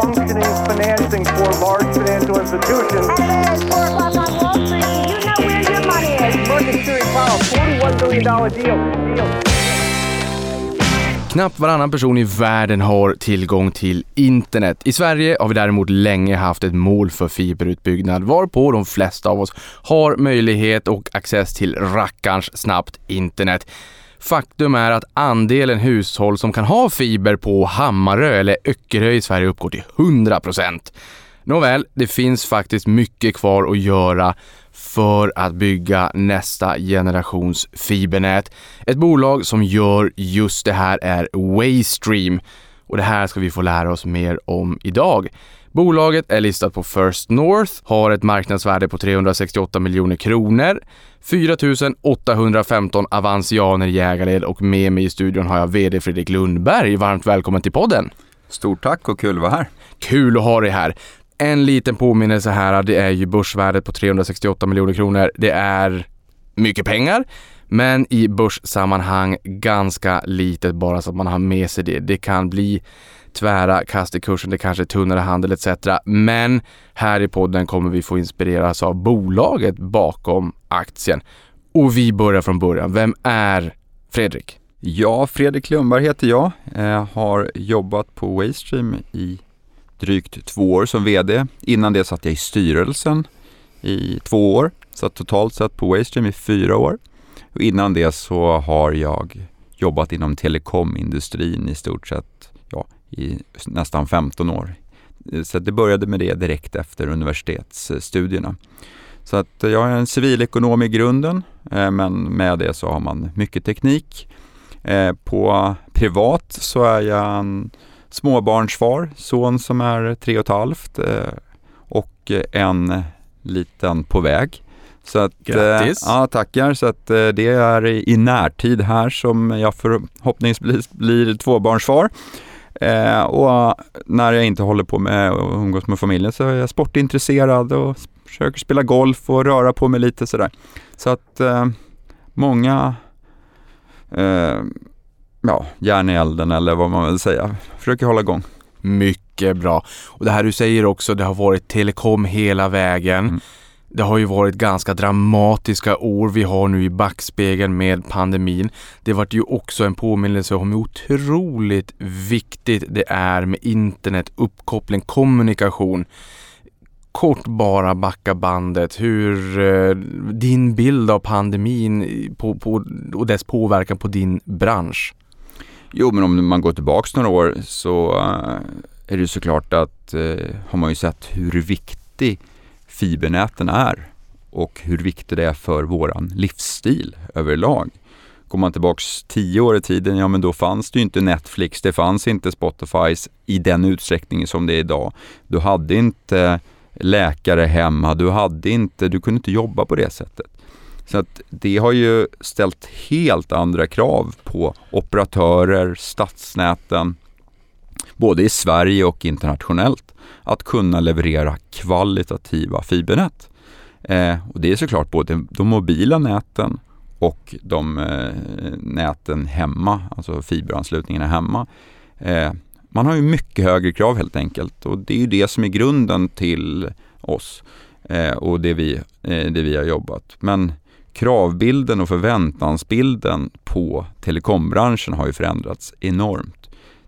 functioning financing for large financial institutions. At 4 o'clock on Wall Street, do you know where your money is? Mercury Series Powell, $41 billion deal. deal. Knappt varannan person i världen har tillgång till internet. I Sverige har vi däremot länge haft ett mål för fiberutbyggnad varpå de flesta av oss har möjlighet och access till rackarns snabbt internet. Faktum är att andelen hushåll som kan ha fiber på Hammarö eller Öckerö i Sverige uppgår till 100 Nåväl, det finns faktiskt mycket kvar att göra för att bygga nästa generations fibernät. Ett bolag som gör just det här är Waystream och det här ska vi få lära oss mer om idag. Bolaget är listat på First North, har ett marknadsvärde på 368 miljoner kronor, 4 815 avansianer i ägarled och med mig i studion har jag VD Fredrik Lundberg. Varmt välkommen till podden! Stort tack och kul att vara här. Kul att ha dig här. En liten påminnelse här, det är ju börsvärdet på 368 miljoner kronor. Det är mycket pengar, men i börssammanhang ganska litet bara så att man har med sig det. Det kan bli tvära kast i kursen, det kanske är tunnare handel etc. Men här i podden kommer vi få inspireras av bolaget bakom aktien. Och vi börjar från början. Vem är Fredrik? Ja, Fredrik Lundberg heter jag. jag har jobbat på Waystream i drygt två år som VD. Innan det satt jag i styrelsen i två år. Så totalt sett på Waystream i fyra år. Och innan det så har jag jobbat inom telekomindustrin i stort sett i nästan 15 år. Så det började med det direkt efter universitetsstudierna. Så att jag är en civilekonom i grunden, eh, men med det så har man mycket teknik. Eh, på privat så är jag en småbarnsfar, son som är tre och ett halvt eh, och en liten på väg. Så att, Grattis! ja, tackar. Så att det är i närtid här som jag förhoppningsvis blir tvåbarnsfar. Eh, och när jag inte håller på med att umgås med familjen så är jag sportintresserad och försöker spela golf och röra på mig lite sådär. Så att eh, många eh, ja, järn i elden eller vad man vill säga. Försöker hålla igång. Mycket bra. Och det här du säger också, det har varit telekom hela vägen. Mm. Det har ju varit ganska dramatiska år vi har nu i backspegeln med pandemin. Det vart ju också en påminnelse om hur otroligt viktigt det är med internet, uppkoppling, kommunikation. Kort bara backa bandet, hur eh, din bild av pandemin på, på, och dess påverkan på din bransch? Jo, men om man går tillbaks några år så eh, är det såklart att eh, har man ju sett hur viktig fibernäten är och hur viktigt det är för våran livsstil överlag. Går man tillbaks tio år i tiden, ja men då fanns det ju inte Netflix, det fanns inte Spotify i den utsträckning som det är idag. Du hade inte läkare hemma, du hade inte, du kunde inte jobba på det sättet. Så att det har ju ställt helt andra krav på operatörer, stadsnäten, både i Sverige och internationellt, att kunna leverera kvalitativa fibernät. Eh, och det är såklart både de mobila näten och de eh, näten hemma, alltså fiberanslutningarna hemma. Eh, man har ju mycket högre krav helt enkelt och det är ju det som är grunden till oss eh, och det vi, eh, det vi har jobbat. Men kravbilden och förväntansbilden på telekombranschen har ju förändrats enormt.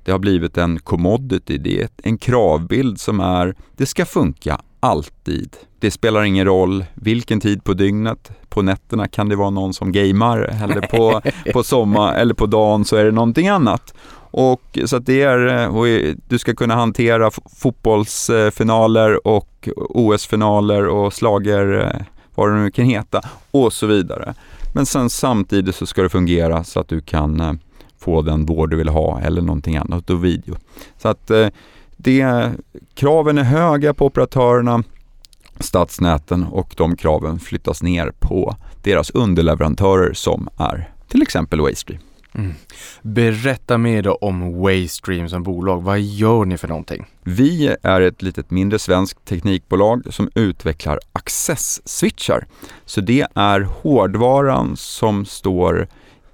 Det har blivit en commodity, det är en kravbild som är, det ska funka alltid. Det spelar ingen roll vilken tid på dygnet. På nätterna kan det vara någon som gamer eller på, på sommar eller på dagen så är det någonting annat. Och så att det är, eh, och du ska kunna hantera fotbollsfinaler och OS-finaler och slager eh, vad det nu kan heta och så vidare. Men sen samtidigt så ska det fungera så att du kan eh, få den vård du vill ha eller någonting annat och video. Så att eh, det, kraven är höga på operatörerna, stadsnäten och de kraven flyttas ner på deras underleverantörer som är till exempel Waystream. Mm. Berätta mer då om Waystream som bolag. Vad gör ni för någonting? Vi är ett litet mindre svenskt teknikbolag som utvecklar access-switchar. Så det är hårdvaran som står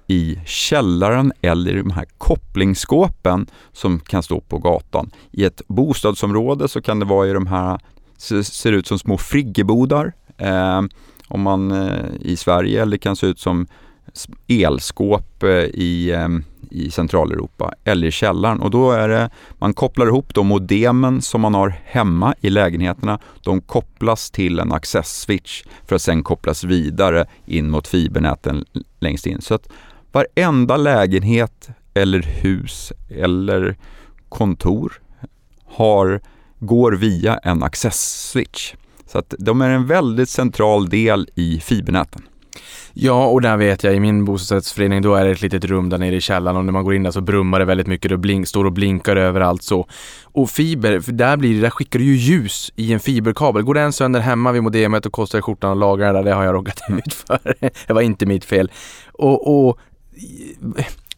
i källaren eller i de här kopplingsskåpen som kan stå på gatan. I ett bostadsområde så kan det vara i de här, ser ut som små friggebodar eh, om man eh, i Sverige eller det kan se ut som elskåp eh, i, eh, i Centraleuropa eller i källaren och då är det, man kopplar ihop de modemen som man har hemma i lägenheterna. De kopplas till en access-switch för att sen kopplas vidare in mot fibernäten längst in. Så att varenda lägenhet eller hus eller kontor har, går via en access-switch. Så att de är en väldigt central del i fibernäten. Ja, och där vet jag i min bostadsrättsförening då är det ett litet rum där nere i källaren och när man går in där så brummar det väldigt mycket det blink, står och blinkar överallt så. Och fiber, för där blir det, där skickar du ju ljus i en fiberkabel. Går den sönder hemma vid modemet och kostar skjortan att laga det där, det har jag råkat ut för. det var inte mitt fel. Och, och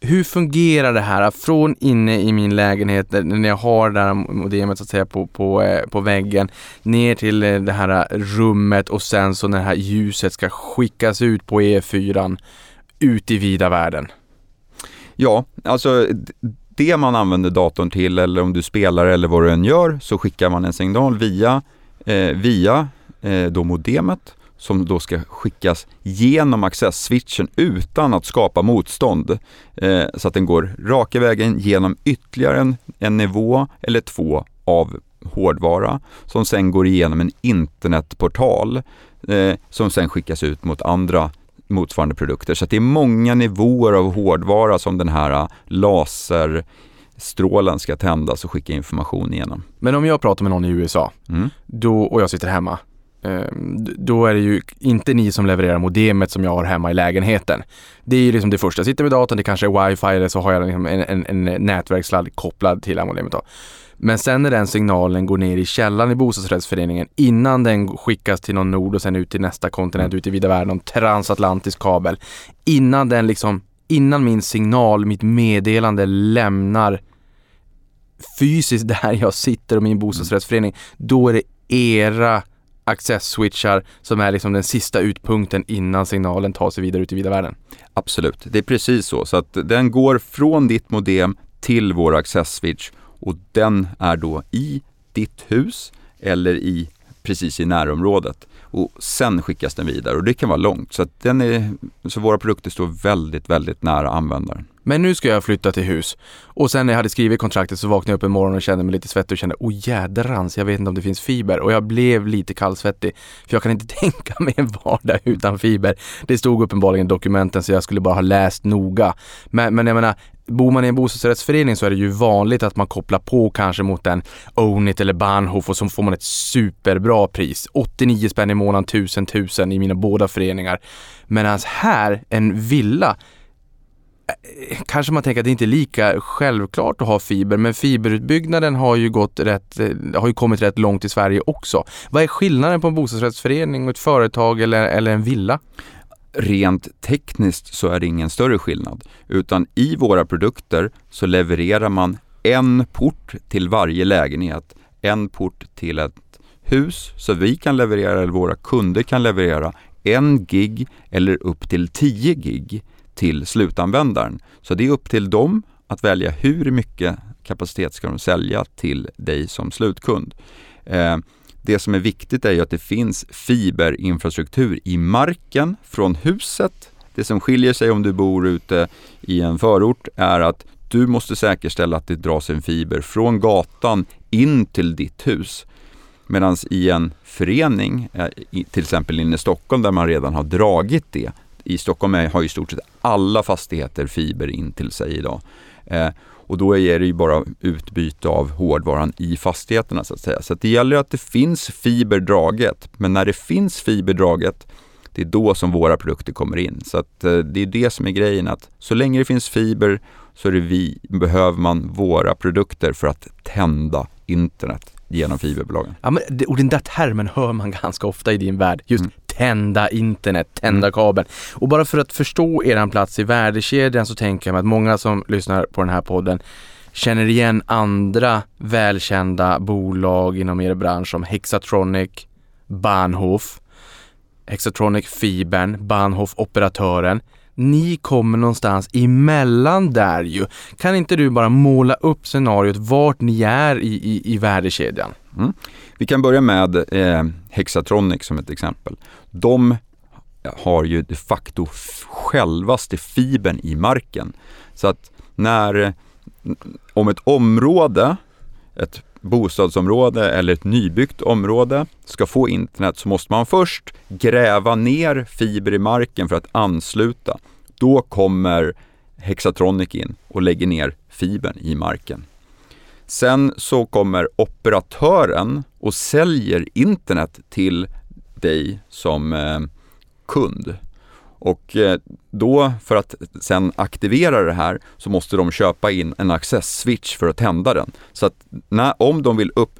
hur fungerar det här från inne i min lägenhet eh, när jag har det här modemet så att säga på, på, eh, på väggen ner till eh, det här rummet och sen så när det här ljuset ska skickas ut på E4 ut i vida världen? Ja, alltså det man använder datorn till eller om du spelar eller vad du än gör så skickar man en signal via, eh, via eh, då modemet som då ska skickas genom access-switchen utan att skapa motstånd. Eh, så att den går raka vägen genom ytterligare en, en nivå eller två av hårdvara som sen går igenom en internetportal eh, som sen skickas ut mot andra motsvarande produkter. Så det är många nivåer av hårdvara som den här laserstrålen ska tändas och skicka information igenom. Men om jag pratar med någon i USA mm. då, och jag sitter hemma då är det ju inte ni som levererar modemet som jag har hemma i lägenheten. Det är ju liksom det första. Jag sitter med datorn, det kanske är wifi eller så har jag liksom en, en, en nätverkssladd kopplad till modemet. Då. Men sen när den signalen går ner i källan i bostadsrättsföreningen innan den skickas till någon nord och sen ut till nästa kontinent, ut i vida världen, någon transatlantisk kabel. Innan den liksom, innan min signal, mitt meddelande lämnar fysiskt där jag sitter och min bostadsrättsförening, då är det era access-switchar som är liksom den sista utpunkten innan signalen tar sig vidare ut i vida världen. Absolut, det är precis så. Så att den går från ditt modem till vår access-switch och den är då i ditt hus eller i precis i närområdet och sen skickas den vidare och det kan vara långt. Så, att den är, så våra produkter står väldigt, väldigt nära användaren. Men nu ska jag flytta till hus. Och sen när jag hade skrivit kontraktet så vaknade jag upp en morgon och kände mig lite svettig och kände oh jädrans, jag vet inte om det finns fiber. Och jag blev lite kallsvettig. För jag kan inte tänka mig en vardag utan fiber. Det stod uppenbarligen i dokumenten så jag skulle bara ha läst noga. Men, men jag menar, bor man i en bostadsrättsförening så är det ju vanligt att man kopplar på kanske mot en Ownit eller Bahnhof och så får man ett superbra pris. 89 spänn i månaden, 1000 1000 i mina båda föreningar. Medan här, en villa, Eh, kanske man tänker att det inte är lika självklart att ha fiber, men fiberutbyggnaden har ju gått rätt, eh, har ju kommit rätt långt i Sverige också. Vad är skillnaden på en bostadsrättsförening och ett företag eller, eller en villa? Rent tekniskt så är det ingen större skillnad, utan i våra produkter så levererar man en port till varje lägenhet, en port till ett hus, så vi kan leverera, eller våra kunder kan leverera en gig eller upp till 10 gig till slutanvändaren. Så det är upp till dem att välja hur mycket kapacitet ska de sälja till dig som slutkund. Eh, det som är viktigt är ju att det finns fiberinfrastruktur i marken från huset. Det som skiljer sig om du bor ute i en förort är att du måste säkerställa att det dras en fiber från gatan in till ditt hus. Medan i en förening, eh, till exempel inne i Stockholm där man redan har dragit det. I Stockholm har i stort sett alla fastigheter fiber in till sig idag. Eh, och då är det ju bara utbyte av hårdvaran i fastigheterna så att säga. Så att det gäller att det finns fiber draget. Men när det finns fiber draget, det är då som våra produkter kommer in. Så att eh, det är det som är grejen att så länge det finns fiber så är det vi, behöver man våra produkter för att tända internet genom fiberbolagen. Ja, men, och den där termen hör man ganska ofta i din värld. Just mm. tända internet, tända mm. kabeln. Och bara för att förstå eran plats i värdekedjan så tänker jag mig att många som lyssnar på den här podden känner igen andra välkända bolag inom er bransch som Hexatronic, Bahnhof, Hexatronic Fibern, Bahnhof Operatören ni kommer någonstans emellan där ju. Kan inte du bara måla upp scenariot vart ni är i, i, i värdekedjan? Mm. Vi kan börja med eh, Hexatronic som ett exempel. De har ju de facto självaste fibern i marken. Så att när, om ett område, ett bostadsområde eller ett nybyggt område ska få internet så måste man först gräva ner fiber i marken för att ansluta. Då kommer Hexatronic in och lägger ner fibern i marken. Sen så kommer operatören och säljer internet till dig som eh, kund. Och eh, då för att sen aktivera det här så måste de köpa in en access-switch för att tända den. Så att när, om de vill upp,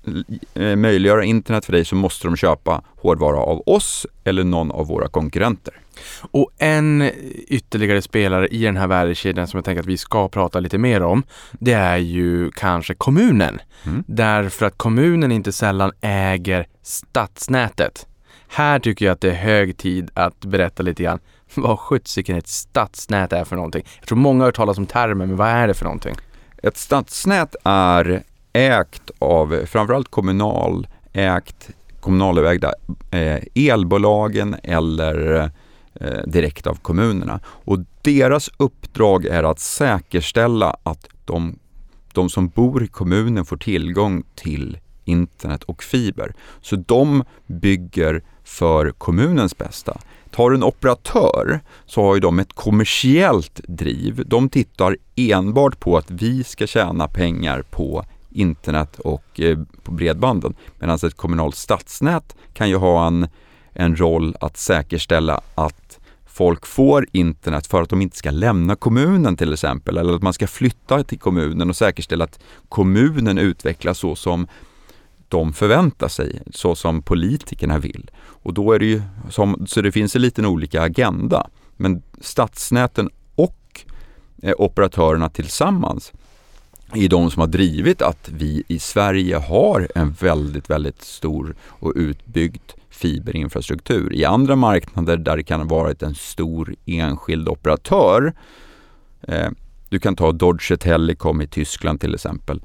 eh, möjliggöra internet för dig så måste de köpa hårdvara av oss eller någon av våra konkurrenter. Och en ytterligare spelare i den här värdekedjan som jag tänker att vi ska prata lite mer om, det är ju kanske kommunen. Mm. Därför att kommunen inte sällan äger stadsnätet. Här tycker jag att det är hög tid att berätta lite grann vad sjuttsiken ett stadsnät är för någonting. Jag tror många har hört talas om termen, men vad är det för någonting? Ett stadsnät är ägt av framförallt Kommunal, ägt, kommunalägda eh, elbolagen eller eh, direkt av kommunerna. Och deras uppdrag är att säkerställa att de, de som bor i kommunen får tillgång till internet och fiber. Så de bygger för kommunens bästa. Tar du en operatör så har ju de ett kommersiellt driv. De tittar enbart på att vi ska tjäna pengar på internet och eh, på bredbanden. Medan ett kommunalt stadsnät kan ju ha en, en roll att säkerställa att folk får internet för att de inte ska lämna kommunen till exempel. Eller att man ska flytta till kommunen och säkerställa att kommunen utvecklas så som de förväntar sig, så som politikerna vill. Och då är det ju som, så det finns en liten olika agenda. Men stadsnäten och eh, operatörerna tillsammans är de som har drivit att vi i Sverige har en väldigt, väldigt stor och utbyggd fiberinfrastruktur. I andra marknader där det kan ha varit en stor enskild operatör, eh, du kan ta Deutsche Telekom i Tyskland till exempel,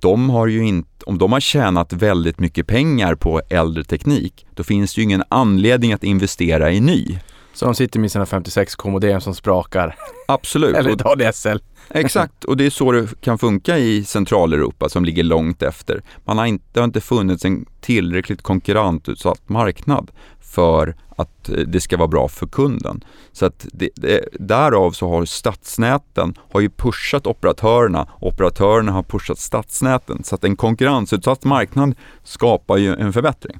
de har ju inte, om de har tjänat väldigt mycket pengar på äldre teknik, då finns det ju ingen anledning att investera i ny. Så de sitter med sina 56 k som sprakar? Absolut. Eller ett ADSL? Exakt, och det är så det kan funka i Centraleuropa som ligger långt efter. Man har inte, det har inte funnits en tillräckligt konkurrensutsatt marknad för att eh, det ska vara bra för kunden. Så att det, det, därav så har stadsnäten har ju pushat operatörerna, operatörerna har pushat stadsnäten. Så att en konkurrensutsatt marknad skapar ju en förbättring.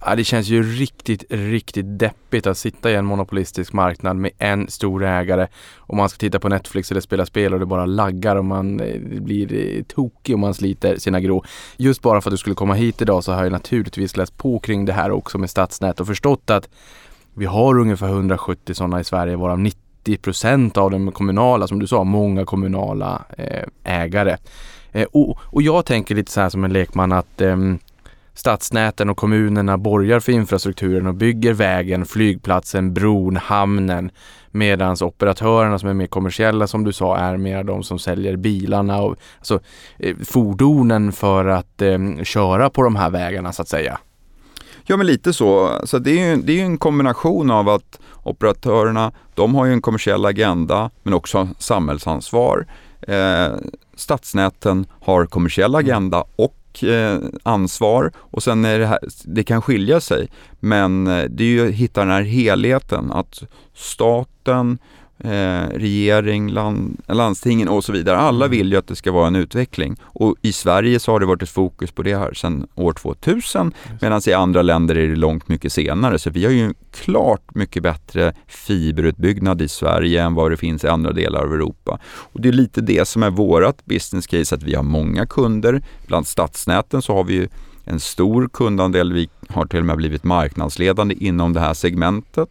Ja, det känns ju riktigt, riktigt deppigt att sitta i en monopolistisk marknad med en stor ägare och man ska titta på Netflix eller spela spel och det bara laggar och man eh, blir eh, tokig och man sliter sina grå. Just bara för att du skulle komma hit idag så har jag naturligtvis läst på kring det här också med stadsnät och förstått att vi har ungefär 170 sådana i Sverige varav 90 procent av dem kommunala, som du sa, många kommunala eh, ägare. Och, jag tänker lite så här som en lekman att ehm, stadsnäten och kommunerna borgar för infrastrukturen och bygger vägen, flygplatsen, bron, hamnen. Medan operatörerna som är mer kommersiella som du sa är mer de som säljer bilarna och alltså, eh, fordonen för att eh, köra på de här vägarna så att säga. Ja men lite så. så det är ju det är en kombination av att operatörerna, de har ju en kommersiell agenda men också samhällsansvar. Eh, stadsnäten har kommersiell agenda och eh, ansvar och sen är det här, det kan skilja sig. Men eh, det är ju att hitta den här helheten, att staten, eh, regering, land, landstingen och så vidare. Alla mm. vill ju att det ska vara en utveckling. Och i Sverige så har det varit ett fokus på det här sedan år 2000 medan i andra länder är det långt mycket senare. Så vi har ju klart mycket bättre fiberutbyggnad i Sverige än vad det finns i andra delar av Europa. Och det är lite det som är vårt business case, att vi har många kunder. Bland stadsnäten så har vi ju en stor kundandel. Vi har till och med blivit marknadsledande inom det här segmentet.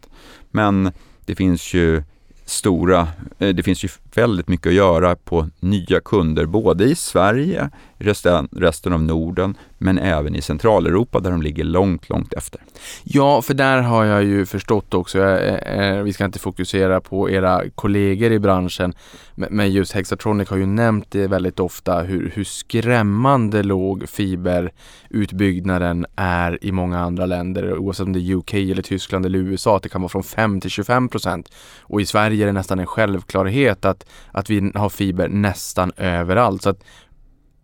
Men det finns ju stora, eh, det finns ju väldigt mycket att göra på nya kunder, både i Sverige, resten, resten av Norden, men även i Centraleuropa där de ligger långt, långt efter. Ja, för där har jag ju förstått också, eh, eh, vi ska inte fokusera på era kollegor i branschen, men, men just Hexatronic har ju nämnt det väldigt ofta hur, hur skrämmande låg fiberutbyggnaden är i många andra länder, oavsett om det är UK eller Tyskland eller USA, att det kan vara från 5 till 25 procent. Och i Sverige är det nästan en självklarhet att, att vi har fiber nästan överallt. Så att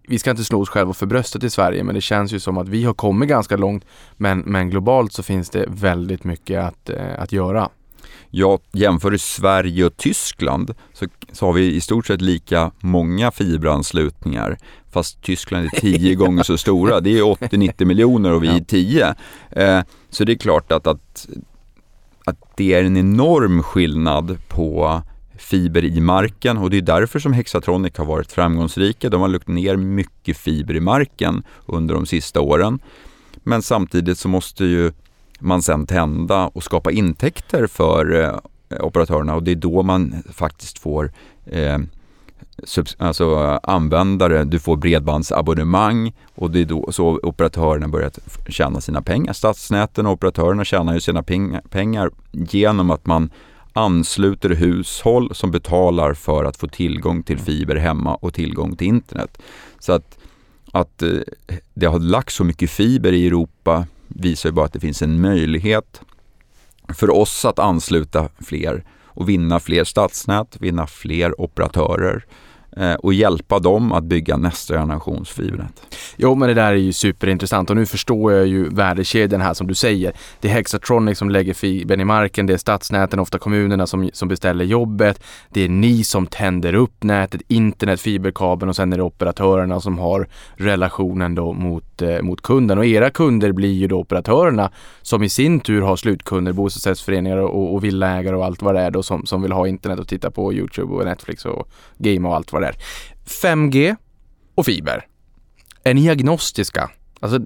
vi ska inte slå oss själva för bröstet i Sverige men det känns ju som att vi har kommit ganska långt men, men globalt så finns det väldigt mycket att, eh, att göra. Ja, jämför Sverige och Tyskland så, så har vi i stort sett lika många fiberanslutningar fast Tyskland är tio gånger så stora. Det är 80-90 miljoner och vi är 10. Eh, så det är klart att, att, att det är en enorm skillnad på fiber i marken och det är därför som Hexatronic har varit framgångsrika. De har lagt ner mycket fiber i marken under de sista åren. Men samtidigt så måste ju man sen tända och skapa intäkter för eh, operatörerna och det är då man faktiskt får eh, alltså användare, du får bredbandsabonnemang och det är då så operatörerna börjar tjäna sina pengar. Stadsnäten och operatörerna tjänar ju sina pengar genom att man ansluter hushåll som betalar för att få tillgång till fiber hemma och tillgång till internet. Så att, att eh, det har lagts så mycket fiber i Europa visar ju bara att det finns en möjlighet för oss att ansluta fler och vinna fler stadsnät, vinna fler operatörer Eh, Eh, och hjälpa dem att bygga nästa generations fibernät. Jo, men det där är ju superintressant och nu förstår jag ju värdekedjan här som du säger. Det är Hexatronic som lägger fibern i marken, det är stadsnäten, ofta kommunerna som, som beställer jobbet. Det är ni som tänder upp nätet, internet, fiberkabeln och sen är det operatörerna som har relationen då mot, eh, mot kunden. Och era kunder blir ju då operatörerna som i sin tur har slutkunder, bostadsrättsföreningar och, och villaägare och allt vad det är då som, som vill ha internet och titta på Youtube och Netflix och game och allt vad det är. 5G och fiber. Är ni agnostiska? Alltså,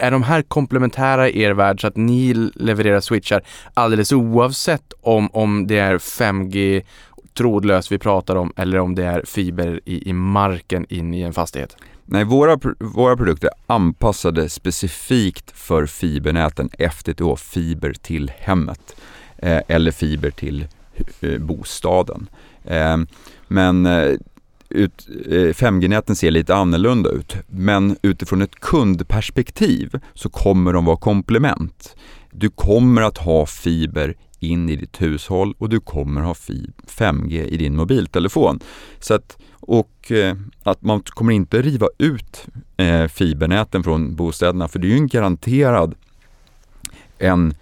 är de här komplementära i er värld så att ni levererar switchar alldeles oavsett om, om det är 5G trådlöst vi pratar om eller om det är fiber i, i marken in i en fastighet? Nej, våra, våra produkter är anpassade specifikt för fibernäten FTTH, fiber till hemmet eh, eller fiber till eh, bostaden. Eh, men eh, ut, eh, 5G-näten ser lite annorlunda ut, men utifrån ett kundperspektiv så kommer de vara komplement. Du kommer att ha fiber in i ditt hushåll och du kommer ha 5G i din mobiltelefon. Så att, och eh, att man kommer inte riva ut eh, fibernäten från bostäderna för det är ju en garanterad en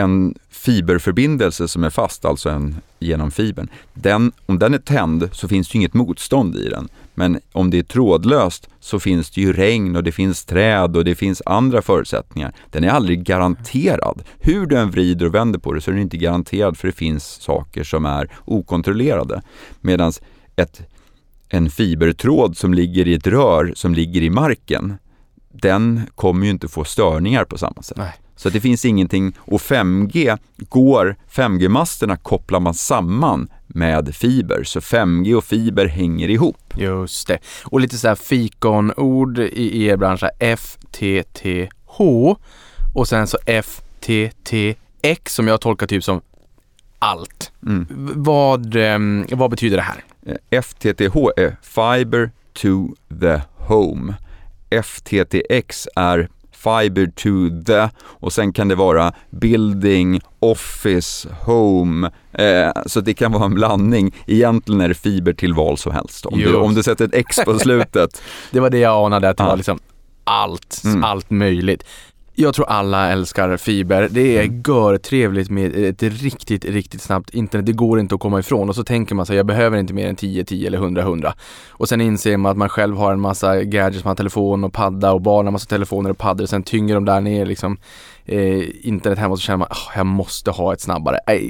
en fiberförbindelse som är fast, alltså en genom fibern. Den, om den är tänd så finns det inget motstånd i den. Men om det är trådlöst så finns det ju regn och det finns träd och det finns andra förutsättningar. Den är aldrig garanterad. Hur du än vrider och vänder på det så är den inte garanterad för det finns saker som är okontrollerade. Medan en fibertråd som ligger i ett rör som ligger i marken, den kommer ju inte få störningar på samma sätt. Nej. Så det finns ingenting, och 5G går, 5G-masterna kopplar man samman med fiber, så 5G och fiber hänger ihop. Just det. Och lite så här fikonord i er bransch, FTTH och sen så FTTX som jag tolkar typ som allt. Mm. Vad, ehm, vad betyder det här? FTTH är Fiber to the Home. FTTX är fiber to the och sen kan det vara building, office, home. Eh, så det kan vara en blandning. Egentligen är det fiber till vad som helst. Om, du, om du sätter ett X på slutet. det var det jag anade, att det ja. var liksom allt, mm. allt möjligt. Jag tror alla älskar fiber. Det är mm. görtrevligt med ett riktigt, riktigt snabbt internet. Det går inte att komma ifrån och så tänker man sig jag behöver inte mer än 10, 10 eller 100, 100. Och sen inser man att man själv har en massa gadgets, man har telefon och padda och barn har massa telefoner och paddor och sen tynger de där ner liksom eh, internet hemma och så känner man oh, jag måste ha ett snabbare. Äh,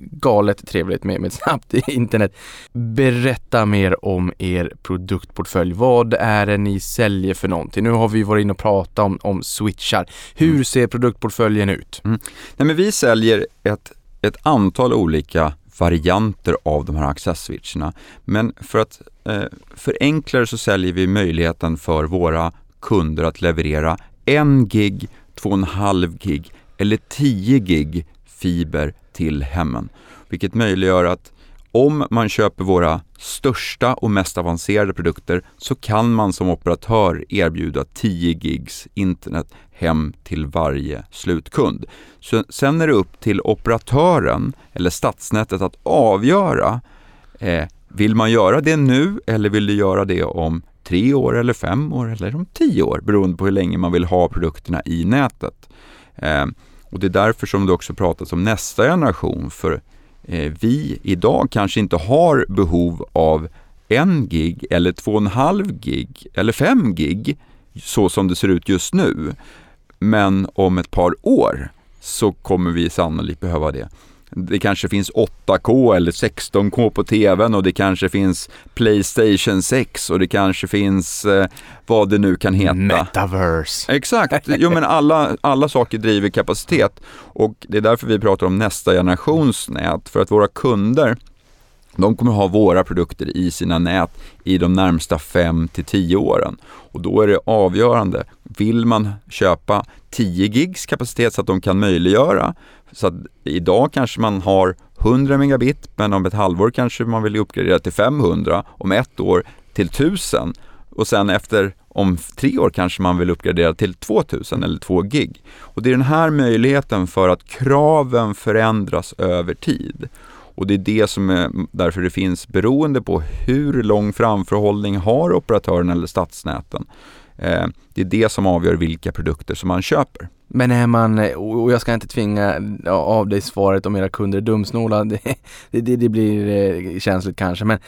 galet trevligt med, med ett snabbt internet. Berätta mer om er produktportfölj. Vad är det ni säljer för någonting? Nu har vi varit inne och pratat om, om switchar. Hur mm. ser produktportföljen ut? Mm. Nej, men vi säljer ett, ett antal olika varianter av de här access-switcherna. Men för att eh, förenkla så säljer vi möjligheten för våra kunder att leverera 1 gig, 2,5 gig eller 10 gig fiber till hemmen. Vilket möjliggör att om man köper våra största och mest avancerade produkter så kan man som operatör erbjuda 10 gigs internet hem till varje slutkund. Så sen är det upp till operatören eller stadsnätet att avgöra eh, vill man göra det nu eller vill du göra det om tre år eller fem år eller om tio år beroende på hur länge man vill ha produkterna i nätet. Eh, och Det är därför som det också pratas om nästa generation för eh, vi idag kanske inte har behov av en gig eller två och en halv gig eller fem gig så som det ser ut just nu. Men om ett par år så kommer vi sannolikt behöva det. Det kanske finns 8K eller 16K på TVn och det kanske finns Playstation 6 och det kanske finns eh, vad det nu kan heta. Metaverse. Exakt, jo men alla, alla saker driver kapacitet och det är därför vi pratar om nästa generations nät. För att våra kunder de kommer ha våra produkter i sina nät i de närmsta 5 till 10 åren. Och då är det avgörande. Vill man köpa 10 gigs kapacitet så att de kan möjliggöra så att idag kanske man har 100 megabit men om ett halvår kanske man vill uppgradera till 500, om ett år till 1000 och sen efter om tre år kanske man vill uppgradera till 2000 eller 2 gig. Och det är den här möjligheten för att kraven förändras över tid. Och det är det som är därför det finns beroende på hur lång framförhållning har operatören eller stadsnäten. Eh, det är det som avgör vilka produkter som man köper. Men är man, och jag ska inte tvinga av dig svaret om era kunder är dumsnåla, det, det, det blir eh, känsligt kanske, men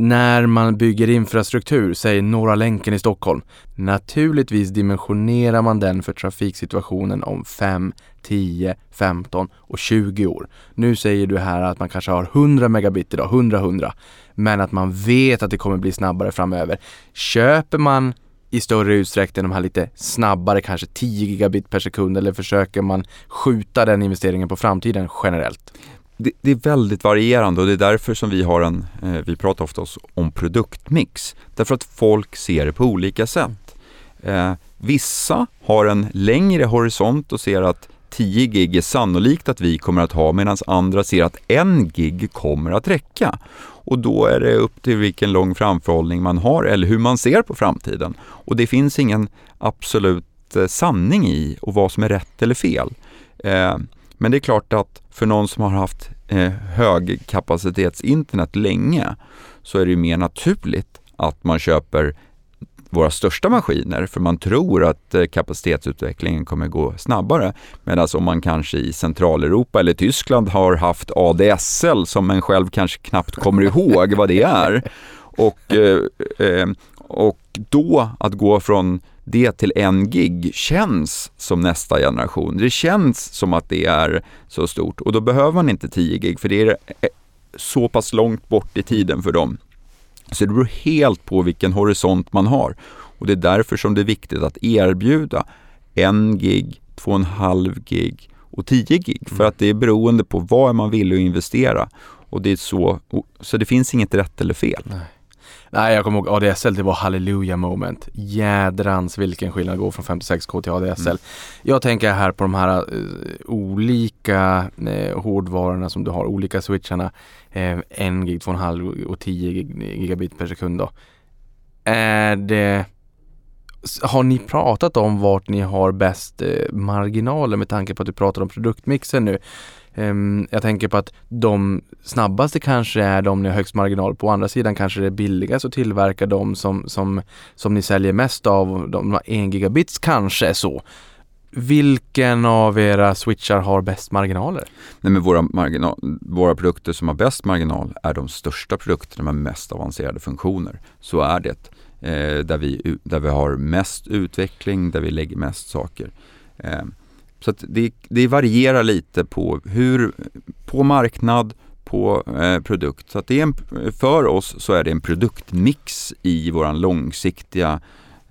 när man bygger infrastruktur, säg Norra länken i Stockholm, naturligtvis dimensionerar man den för trafiksituationen om 5, 10, 15 och 20 år. Nu säger du här att man kanske har 100 megabit idag, 100, 100, men att man vet att det kommer bli snabbare framöver. Köper man i större utsträckning de här lite snabbare, kanske 10 gigabit per sekund eller försöker man skjuta den investeringen på framtiden generellt? Det, det, är väldigt varierande och det är därför som vi har en, eh, vi pratar ofta om produktmix. Därför att folk ser det på olika sätt. Eh, vissa har en längre horisont och ser att 10 gig är sannolikt att vi kommer att ha medan andra ser att 1 gig kommer att räcka. Och då är det upp till vilken lång framförhållning man har eller hur man ser på framtiden. Och det finns ingen absolut eh, sanning i och vad som är rätt eller fel. Eh, men det är klart att för någon som har haft eh, högkapacitetsinternet länge så är det mer naturligt att man köper våra största maskiner för man tror att eh, kapacitetsutvecklingen kommer gå snabbare. Medan om man kanske i Centraleuropa eller Tyskland har haft ADSL som man själv kanske knappt kommer ihåg vad det är. Och, eh, eh, och då att gå från det till en gig känns som nästa generation. Det känns som att det är så stort och då behöver man inte 10 gig för det är eh, så pass långt bort i tiden för dem. Så det beror helt på vilken horisont man har. Och det är därför som det är viktigt att erbjuda en gig, två och halv gig och 10 gig. Mm. För att det är beroende på vad man vill att investera. Och det är så, så det finns inget rätt eller fel. Nej. Nej, jag kommer ihåg ADSL, det var halleluja moment. Jädrans vilken skillnad att gå från 56k till ADSL. Mm. Jag tänker här på de här uh, olika uh, hårdvarorna som du har, olika switcharna. Eh, uh, 1 gig, 2,5 och 10 gigabit per sekund då. Är det har ni pratat om vart ni har bäst eh, marginaler med tanke på att du pratar om produktmixen nu? Ehm, jag tänker på att de snabbaste kanske är de ni har högst marginal på. Å andra sidan kanske det är billigast att tillverka de som, som, som ni säljer mest av. De har 1 gigabits kanske är så. Vilken av era switchar har bäst marginaler? Nej, men våra, marginal, våra produkter som har bäst marginal är de största produkterna med mest avancerade funktioner. Så är det. Eh, där, vi, där vi har mest utveckling, där vi lägger mest saker. Eh, så det, det, varierar lite på hur, på marknad, på eh, produkt. Så att det är en, för oss så är det en produktmix i vår långsiktiga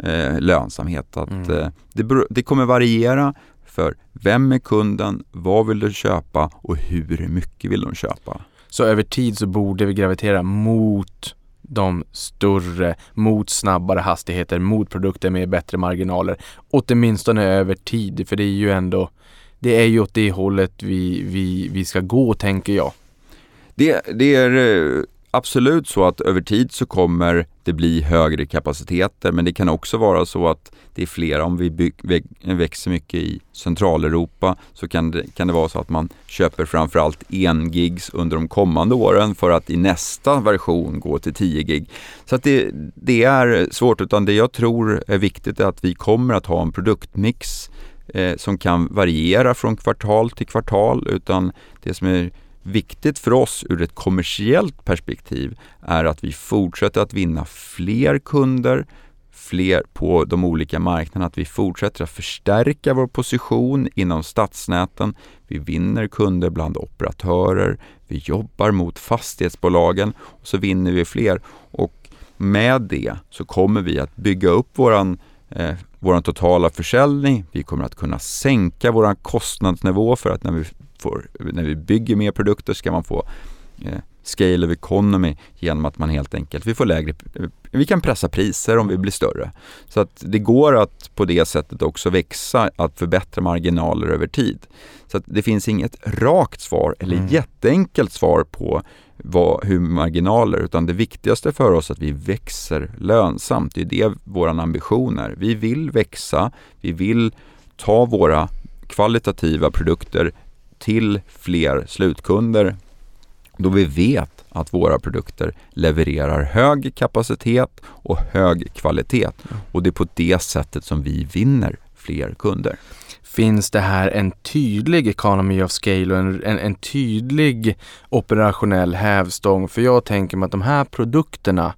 eh, lönsamhet. Att, mm. eh, det, det kommer variera för vem är kunden, vad vill du köpa och hur mycket vill de köpa? Så över tid så borde vi gravitera mot de större, mot snabbare hastigheter, mot produkter med bättre marginaler. Åtminstone över tid, för det är ju ändå det är ju åt det hållet vi, vi, vi ska gå, tänker jag. Det, det är eh, absolut så att över tid så kommer det bli högre kapaciteter men det kan också vara så att det är flera. Om vi växer mycket i Centraleuropa så kan det, kan det vara så att man köper framförallt en gigs under de kommande åren för att i nästa version gå till 10 gig. Så att det, det är svårt utan det jag tror är viktigt är att vi kommer att ha en produktmix eh, som kan variera från kvartal till kvartal utan det som är viktigt för oss ur ett kommersiellt perspektiv är att vi fortsätter att vinna fler kunder, fler på de olika marknaderna, att vi fortsätter att förstärka vår position inom stadsnäten. Vi vinner kunder bland operatörer, vi jobbar mot fastighetsbolagen och så vinner vi fler. Och med det så kommer vi att bygga upp våran eh, vår totala försäljning. Vi kommer att kunna sänka vår kostnadsnivå för att när vi, får, när vi bygger mer produkter ska man få eh, scale of economy genom att man helt enkelt, vi får lägre, vi kan pressa priser om vi blir större. Så att det går att på det sättet också växa, att förbättra marginaler över tid. Så att det finns inget rakt svar eller mm. jätteenkelt svar på vad, hur marginaler, utan det viktigaste för oss är att vi växer lönsamt. Det är det vår ambition är. Vi vill växa, vi vill ta våra kvalitativa produkter till fler slutkunder då vi vet att våra produkter levererar hög kapacitet och hög kvalitet. Och det är på det sättet som vi vinner fler kunder finns det här en tydlig economy of scale och en, en, en, tydlig operationell hävstång. För jag tänker mig att de här produkterna,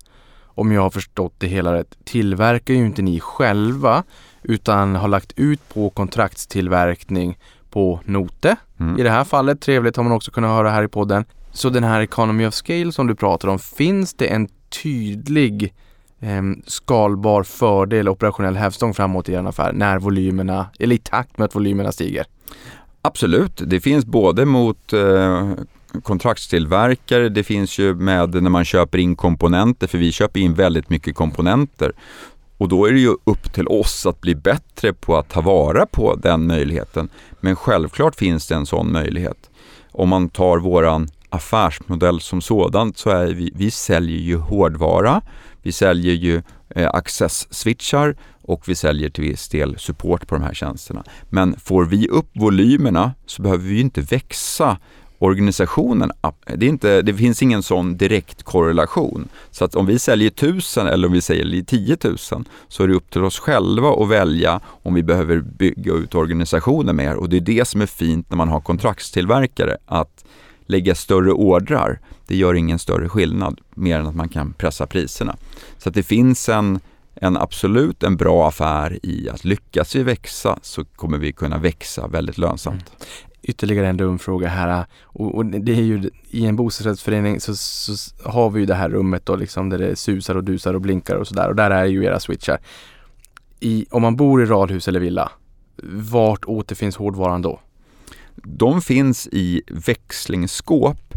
om jag har förstått det hela rätt, tillverkar ju inte ni själva utan har lagt ut på kontraktstillverkning på Note. Mm. I det här fallet, trevligt har man också kunnat höra här i podden. Så den här economy of scale som du pratar om, finns det en tydlig eh, skalbar fördel, operationell hävstång framåt i er affär när volymerna, eller i takt med att volymerna stiger? Absolut, det finns både mot eh, kontraktstillverkare, det finns ju med när man köper in komponenter, för vi köper in väldigt mycket komponenter. Och då är det ju upp till oss att bli bättre på att ta vara på den möjligheten. Men självklart finns det en sån möjlighet. Om man tar våran affärsmodell som sådant så är vi, vi säljer ju hårdvara vi säljer ju eh, access-switchar och vi säljer till viss del support på de här tjänsterna. Men får vi upp volymerna så behöver vi inte växa organisationen, det, är inte, det finns ingen sån direkt korrelation. Så att om vi säljer 1000 eller om vi säljer 10 000 så är det upp till oss själva att välja om vi behöver bygga ut organisationen mer och det är det som är fint när man har kontraktstillverkare, att lägga större ordrar, det gör ingen större skillnad mer än att man kan pressa priserna. Så att det finns en, en absolut en bra affär i att lyckas vi växa så kommer vi kunna växa väldigt lönsamt. Mm. Ytterligare en dum fråga här och, och, det är ju i en bostadsrättsförening så, så, har vi ju det här rummet då liksom där det susar och dusar och blinkar och sådär och där är ju era switchar. I, om man bor i radhus eller villa, vart återfinns hårdvaran då? De finns i växlingsskåp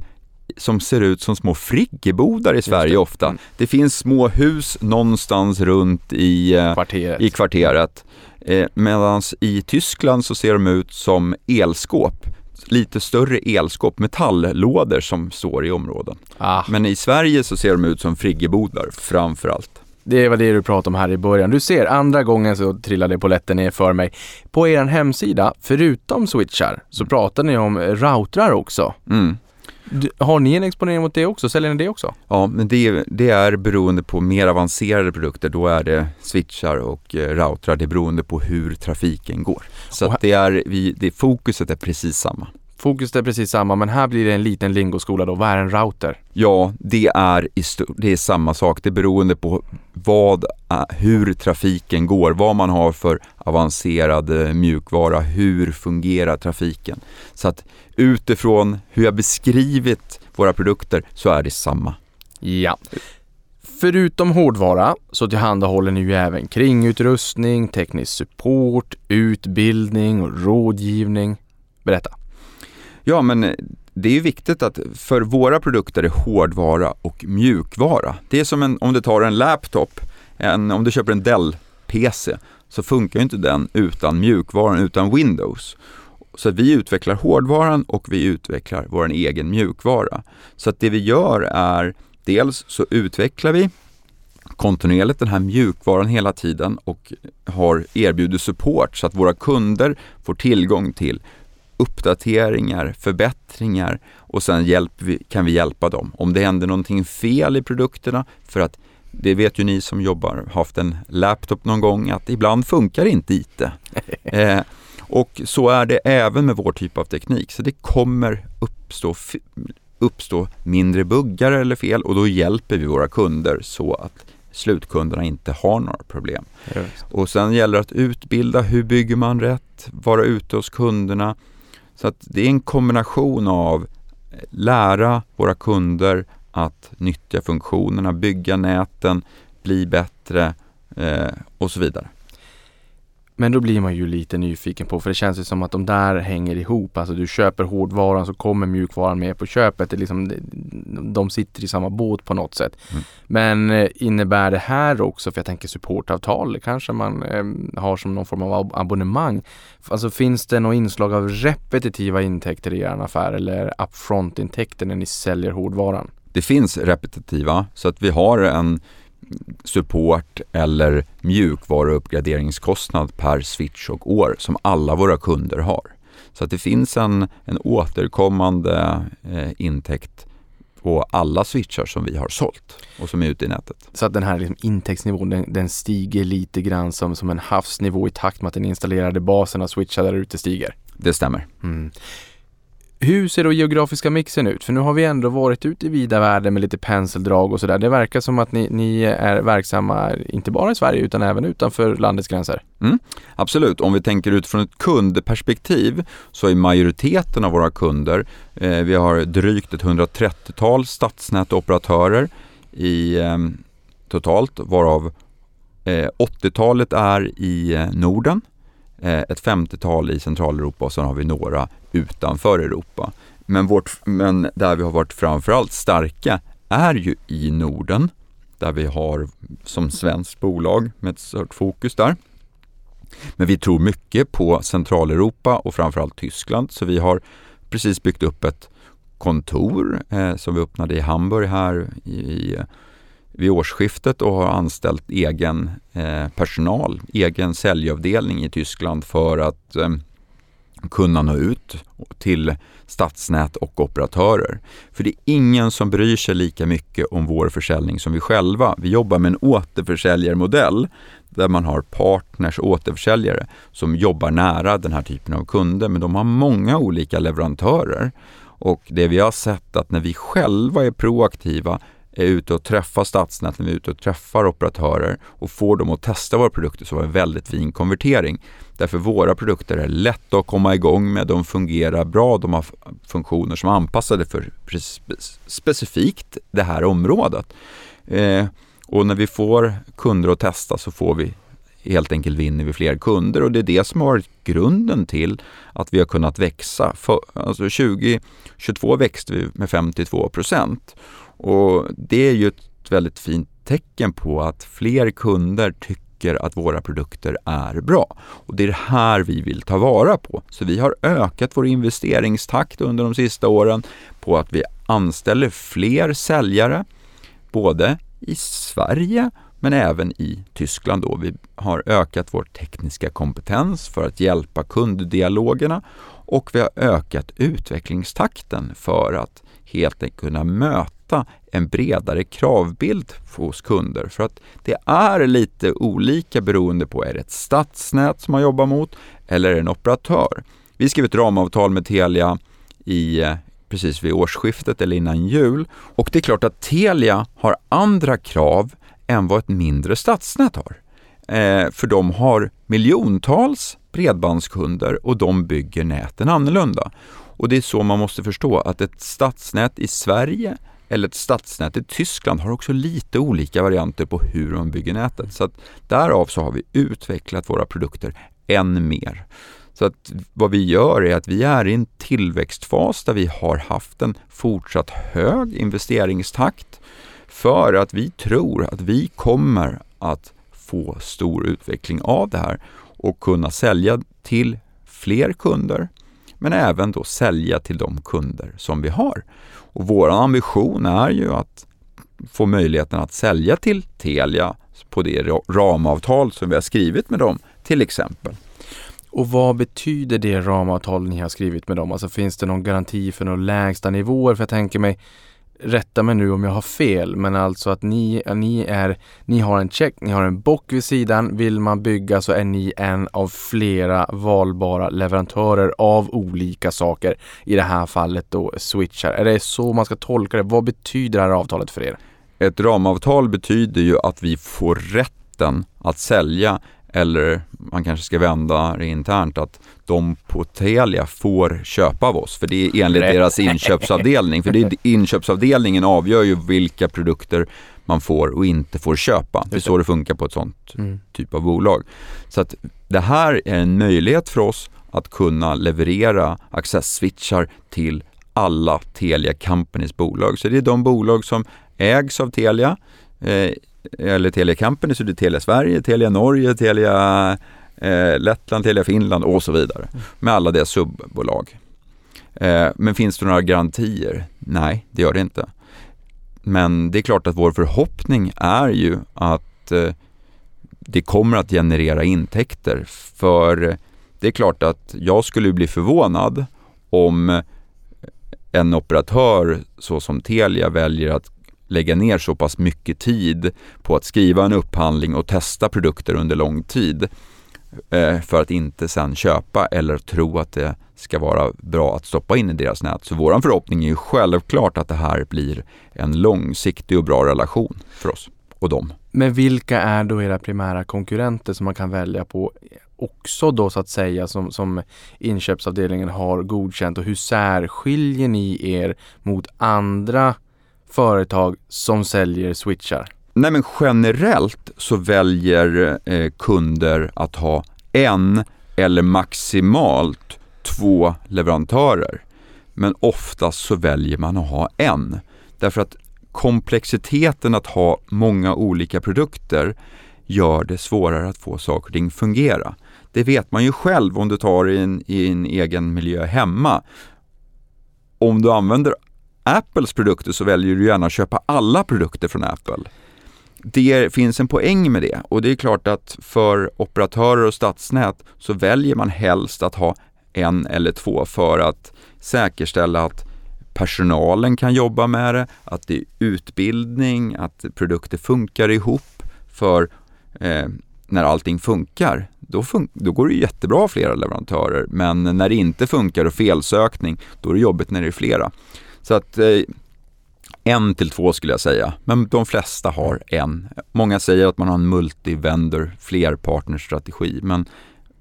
som ser ut som små friggebodar i Sverige ofta. Mm. Det finns små hus någonstans runt i eh, kvarteret. I kvarteret. Eh, Medan i Tyskland så ser de ut som elskåp. Lite större elskåp, metalllådor som står i områden. Ah. Men i Sverige så ser de ut som friggebodar framför allt. Det var det du pratade om här i början. Du ser, andra gången så trillade polletten ner för mig. På er hemsida, förutom switchar, så pratar ni om routrar också. Mm. Har ni en exponering mot det också? Säljer ni det också? Ja, men det, det är beroende på mer avancerade produkter. Då är det switchar och eh, routrar. Det är beroende på hur trafiken går. Så här, det är, vi, det, fokuset är precis samma. Fokuset är precis samma, men här blir det en liten lingoskola då. Vad är en router? Ja, det är, det är samma sak. Det är beroende på vad, hur trafiken går, vad man har för avancerad eh, mjukvara, hur fungerar trafiken. Så att utifrån hur jag beskrivit våra produkter så är det samma. Ja. Förutom hårdvara så tillhandahåller ni ju även kringutrustning, teknisk support, utbildning och rådgivning. Berätta. Ja, men eh, det är viktigt att för våra produkter är hårdvara och mjukvara. Det är som en, om du tar en laptop, en, om du köper en Dell-PC så funkar inte den utan mjukvaran, utan Windows. Så vi utvecklar hårdvaran och vi utvecklar vår egen mjukvara. Så att det vi gör är dels så utvecklar vi kontinuerligt den här mjukvaran hela tiden och har erbjudit support så att våra kunder får tillgång till uppdateringar, förbättringar och sen hjälp, kan vi hjälpa dem. Om det händer någonting fel i produkterna, för att det vet ju ni som jobbar, haft en laptop någon gång, att ibland funkar inte IT. Eh, och så är det även med vår typ av teknik, så det kommer uppstå, uppstå mindre buggar eller fel och då hjälper vi våra kunder så att slutkunderna inte har några problem. Just. Och sen gäller det att utbilda, hur bygger man rätt, vara ute hos kunderna. Så att det är en kombination av eh, lära våra kunder att nyttja funktionerna, bygga näten, bli bättre eh, och så vidare. Men då blir man ju lite nyfiken på, för det känns ju som att de där hänger ihop. Alltså du köper hårdvaran så kommer mjukvaran med på köpet. Det liksom, de sitter i samma båt på något sätt. Mm. Men eh, innebär det här också, för jag tänker supportavtal, kanske man eh, har som någon form av abonnemang. Alltså finns det något inslag av repetitiva intäkter i er affär eller upfront-intäkter när ni säljer hårdvaran? Det finns repetitiva, så att vi har en support eller mjukvaruuppgraderingskostnad per switch och år som alla våra kunder har. Så att det finns en, en återkommande eh, intäkt på alla switchar som vi har sålt och som är ute i nätet. Så att den här liksom intäktsnivån den, den, stiger lite grann som, som en havsnivå i takt med att den installerade basen av switchar där ute stiger? Det stämmer. Mm. Hur ser då geografiska mixen ut? För nu har vi ändå varit ute i vida världen med lite penseldrag och sådär. Det verkar som att ni, ni, är verksamma inte bara i Sverige utan även utanför landets gränser. Mm, absolut, om vi tänker utifrån ett kundperspektiv så är majoriteten av våra kunder, eh, vi har drygt ett 130-tal stadsnätoperatörer i, eh, totalt varav eh, 80-talet är i eh, Norden Eh, ett 50-tal i Centraleuropa och sen har vi några utanför Europa. Men, vårt, men där vi har varit framförallt starka är ju i Norden, där vi har som svenskt bolag med ett stort fokus där. Men vi tror mycket på Centraleuropa och framförallt Tyskland, så vi har precis byggt upp ett kontor eh, som vi öppnade i Hamburg här i, i vid årsskiftet och har anställt egen eh, personal, egen säljavdelning i Tyskland för att eh, kunna nå ut till stadsnät och operatörer. För det är ingen som bryr sig lika mycket om vår försäljning som vi själva. Vi jobbar med en återförsäljarmodell där man har partners, återförsäljare som jobbar nära den här typen av kunder, men de har många olika leverantörer. Och det vi har sett att när vi själva är proaktiva är ute och träffar stadsnät, när vi är ute och träffar operatörer och får dem att testa våra produkter så var det en väldigt fin konvertering. Därför våra produkter är lätta att komma igång med, de fungerar bra, de har funktioner som är anpassade för specifikt det här området. Eh, och när vi får kunder att testa så får vi helt enkelt vinner vi fler kunder och det är det som har varit grunden till att vi har kunnat växa. För, alltså 2022 växte vi med 52 procent och det är ju ett väldigt fint tecken på att fler kunder tycker att våra produkter är bra. Och det är det här vi vill ta vara på. Så vi har ökat vår investeringstakt under de sista åren på att vi anställer fler säljare, både i Sverige men även i Tyskland. Då. Vi har ökat vår tekniska kompetens för att hjälpa kunddialogerna och vi har ökat utvecklingstakten för att helt enkelt kunna möta en bredare kravbild hos kunder. För att det är lite olika beroende på, är det ett stadsnät som man jobbar mot eller är det en operatör? Vi skrev ett ramavtal med Telia i eh, precis vid årsskiftet eller innan jul. Och det är klart att Telia har andra krav än vad ett mindre stadsnät har. Eh, för de har miljontals bredbandskunder och de bygger näten annorlunda. Och det är så man måste förstå att ett stadsnät i Sverige eller ett stadsnät i Tyskland har också lite olika varianter på hur man bygger nätet. Så att därav så har vi utvecklat våra produkter än mer. Så att vad vi gör är att vi är i en tillväxtfas där vi har haft en fortsatt hög investeringstakt för att vi tror att vi kommer att få stor utveckling av det här och kunna sälja till fler kunder men även då sälja till de kunder som vi har. Och vår ambition är ju att få möjligheten att sälja till Telia på det ramavtal som vi har skrivit med dem till exempel. Och vad betyder det ramavtal ni har skrivit med dem? Alltså finns det någon garanti för några lägsta nivåer? För jag tänker mig, rätta mig nu om jag har fel, men alltså att ni, ni, är, ni har en check, ni har en bock vid sidan. Vill man bygga så är ni en av flera valbara leverantörer av olika saker. I det här fallet då switchar. Är det så man ska tolka det? Vad betyder det här avtalet för er? Ett ramavtal betyder ju att vi får rätten att sälja eller man kanske ska vända det internt att de på Telia får köpa av oss. För det är enligt deras inköpsavdelning. För det är, inköpsavdelningen avgör ju vilka produkter man får och inte får köpa. Det är så det funkar på ett sånt mm. typ av bolag. Så att det här är en möjlighet för oss att kunna leverera access-switchar till alla Telia Companys bolag. Så det är de bolag som ägs av Telia eh, eller Telia Company så är det Telia Sverige, Telia Norge, Telia eh, Lettland, Telia Finland och så vidare. Med alla deras subbolag. Eh, men finns det några garantier? Nej, det gör det inte. Men det är klart att vår förhoppning är ju att eh, det kommer att generera intäkter. För eh, det är klart att jag skulle bli förvånad om eh, en operatör så som Telia väljer att lägga ner så pass mycket tid på att skriva en upphandling och testa produkter under lång tid Eh, för att inte sen köpa eller tro att det ska vara bra att stoppa in i deras nät. Så vår förhoppning är ju självklart att det här blir en långsiktig och bra relation för oss och dem. Men vilka är då era primära konkurrenter som man kan välja på också då så att säga som, som inköpsavdelningen har godkänt och hur särskiljer ni er mot andra företag som säljer switchar? Nej men generellt så väljer eh, kunder att ha en eller maximalt två leverantörer. Men oftast så väljer man att ha en. Därför att komplexiteten att ha många olika produkter gör det svårare att få saker och ting fungera. Det vet man ju själv om du tar i en, i en egen miljö hemma. Om du använder Apples produkter så väljer du gärna att köpa alla produkter från Apple. Det finns en poäng med det och det är klart att för operatörer och stadsnät så väljer man helst att ha en eller två för att säkerställa att personalen kan jobba med det, att det är utbildning, att produkter funkar ihop. För eh, när allting funkar, då, fun då går det jättebra flera leverantörer. Men när det inte funkar och felsökning, då är det jobbigt när det är flera. Så att eh, en till två skulle jag säga, men de flesta har en. Många säger att man har en multivendor, flerpartnerstrategi, men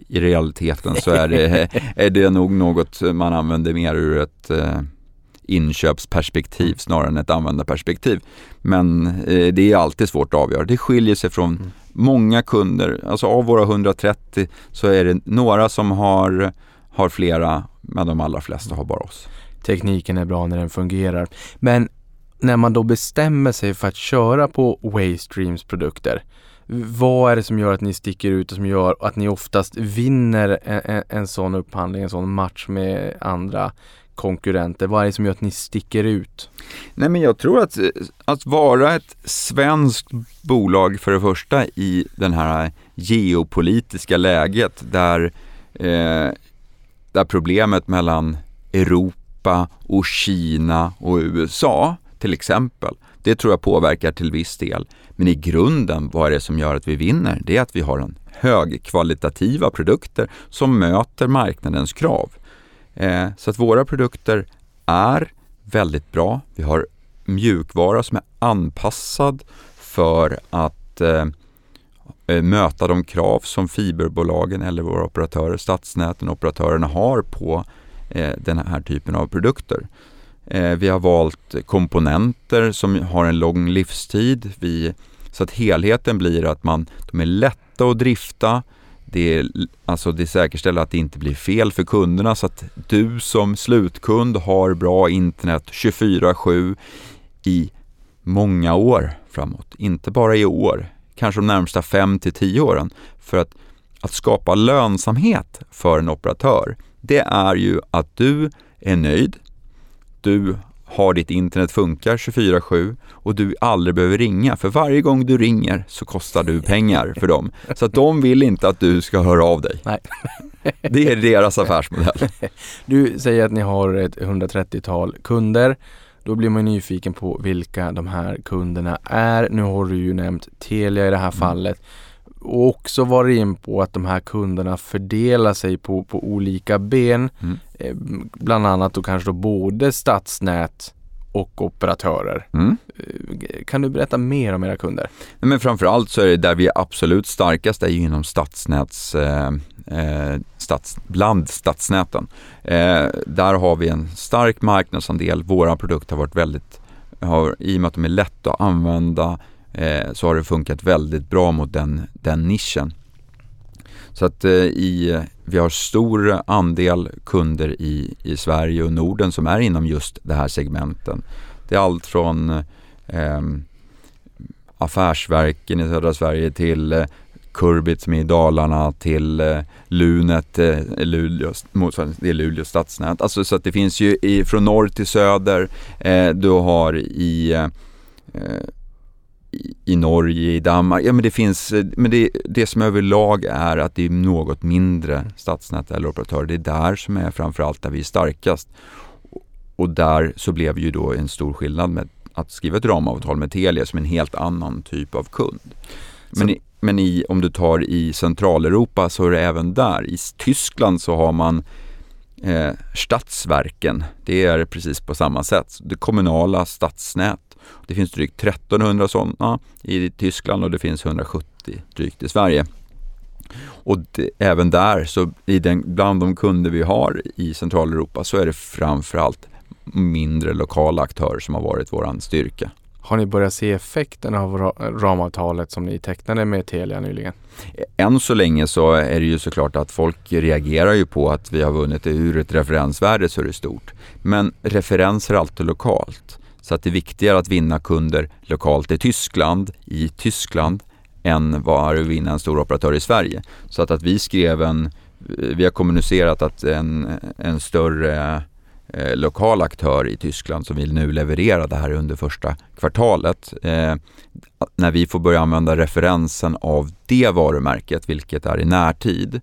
i realiteten så är det, är det nog något man använder mer ur ett eh, inköpsperspektiv snarare än ett användarperspektiv. Men eh, det är alltid svårt att avgöra. Det skiljer sig från mm. många kunder. Alltså av våra 130 så är det några som har, har flera, men de allra flesta har bara oss tekniken är bra när den fungerar. Men när man då bestämmer sig för att köra på Waystreams produkter, vad är det som gör att ni sticker ut och som gör att ni oftast vinner en, en, en sån upphandling, en sån match med andra konkurrenter? Vad är det som gör att ni sticker ut? Nej men jag tror att, att vara ett svenskt bolag för det första i den här geopolitiska läget där, eh, där problemet mellan Europa Europa och Kina och USA till exempel. Det tror jag påverkar till viss del. Men i grunden, vad är det som gör att vi vinner? Det är att vi har en högkvalitativa produkter som möter marknadens krav. Eh, så att våra produkter är väldigt bra. Vi har mjukvara som är anpassad för att eh, eh möta de krav som fiberbolagen eller våra operatörer, stadsnäten och operatörerna har på Eh, den här typen av produkter. Eh, vi har valt komponenter som har en lång livstid. Vi, så att helheten blir att man, de är lätta att drifta. Det, alltså det säkerställer att det inte blir fel för kunderna så att du som slutkund har bra internet 24-7 i många år framåt. Inte bara i år, kanske de närmsta 5 till 10 åren. För att, att skapa lönsamhet för en operatör, det är ju att du är nöjd, du har ditt internet funkar 24-7 och du aldrig behöver ringa. För varje gång du ringer så kostar du pengar för dem. Så att de vill inte att du ska höra av dig. Nej. Det är deras affärsmodell. Du säger att ni har ett 130-tal kunder. Då blir man nyfiken på vilka de här kunderna är. Nu har du ju nämnt Telia i det här Mm. Och också varit in på att de här kunderna fördelar sig på, på olika ben. Mm. Eh, Bland annat då kanske då både stadsnät och operatörer. Mm. Eh, Kan du berätta mer om era kunder? Nej, Men framförallt så är det där vi är absolut starkast är ju inom stadsnäts, eh, eh, stads, bland stadsnäten. Eh, där har vi en stark marknadsandel. Våra produkter har varit väldigt, har, i och med att de är lätta att använda eh, så har det funkat väldigt bra mot den, den nischen. Så att eh, i, vi har stor andel kunder i, i Sverige och Norden som är inom just det här segmenten. Det är allt från eh, affärsverken i södra Sverige till eh, Kurbit som är i Dalarna till eh, Lunet, eh, Luleå, motsvarande, det är Luleå stadsnät. Alltså så att det finns ju i, från norr till söder. Eh, du har i, eh, i, Norge, i Danmark. Ja men det finns, eh, men det, det som överlag är att det är något mindre stadsnät eller operatörer. Det är där som är framförallt där vi är starkast. Och där så blev ju då en stor skillnad med att skriva ett ramavtal med Telia som en helt annan typ av kund. Men, i, men i, om du tar i Centraleuropa så är det även där. I Tyskland så har man eh, Stadsverken. Det är precis på samma sätt. Det kommunala stadsnät. Det finns drygt 1300 sådana i Tyskland och det finns 170 drygt i Sverige. Och det, även där, så i den, bland de kunder vi har i Centraleuropa så är det framförallt mindre lokala aktörer som har varit våran styrka. Har ni börjat se effekten av ra- ramavtalet som ni tecknade med Telia nyligen? Än så länge så är det ju såklart att folk reagerar ju på att vi har vunnit det ur ett referensvärde så är det stort. Men referenser är alltid lokalt. Så att det är viktigare att vinna kunder lokalt i Tyskland, i Tyskland, än vad att vinna en stor operatör i Sverige. Så att, att vi skrev en, eh, vi har kommunicerat att en, en större eh, lokal aktör i Tyskland som vill nu leverera det här under första kvartalet. Eh, när vi får börja använda referensen av det varumärket, vilket är i närtid,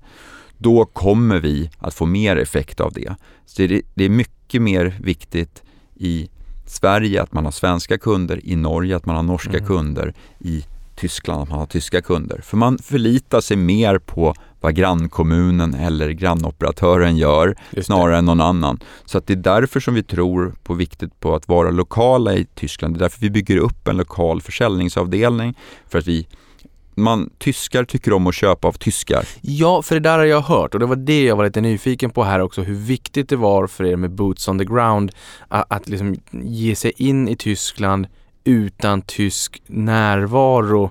då kommer vi att få mer effekt av det. Så det, det är mycket mer viktigt i Sverige att man har svenska kunder, i Norge att man har norska Mm. kunder, i Tyskland att man har tyska kunder. För man förlitar sig mer på vad grannkommunen eller grannoperatören gör snarare än någon annan. Så att det är därför som vi tror på viktigt på att vara lokala i Tyskland. Det är därför vi bygger upp en lokal försäljningsavdelning. För att vi, man, tyskar tycker om att köpa av tyskar. Ja, för det där har jag hört och det var det jag var lite nyfiken på här också, hur viktigt det var för er med boots on the ground att, att liksom ge sig in i Tyskland utan tysk närvaro.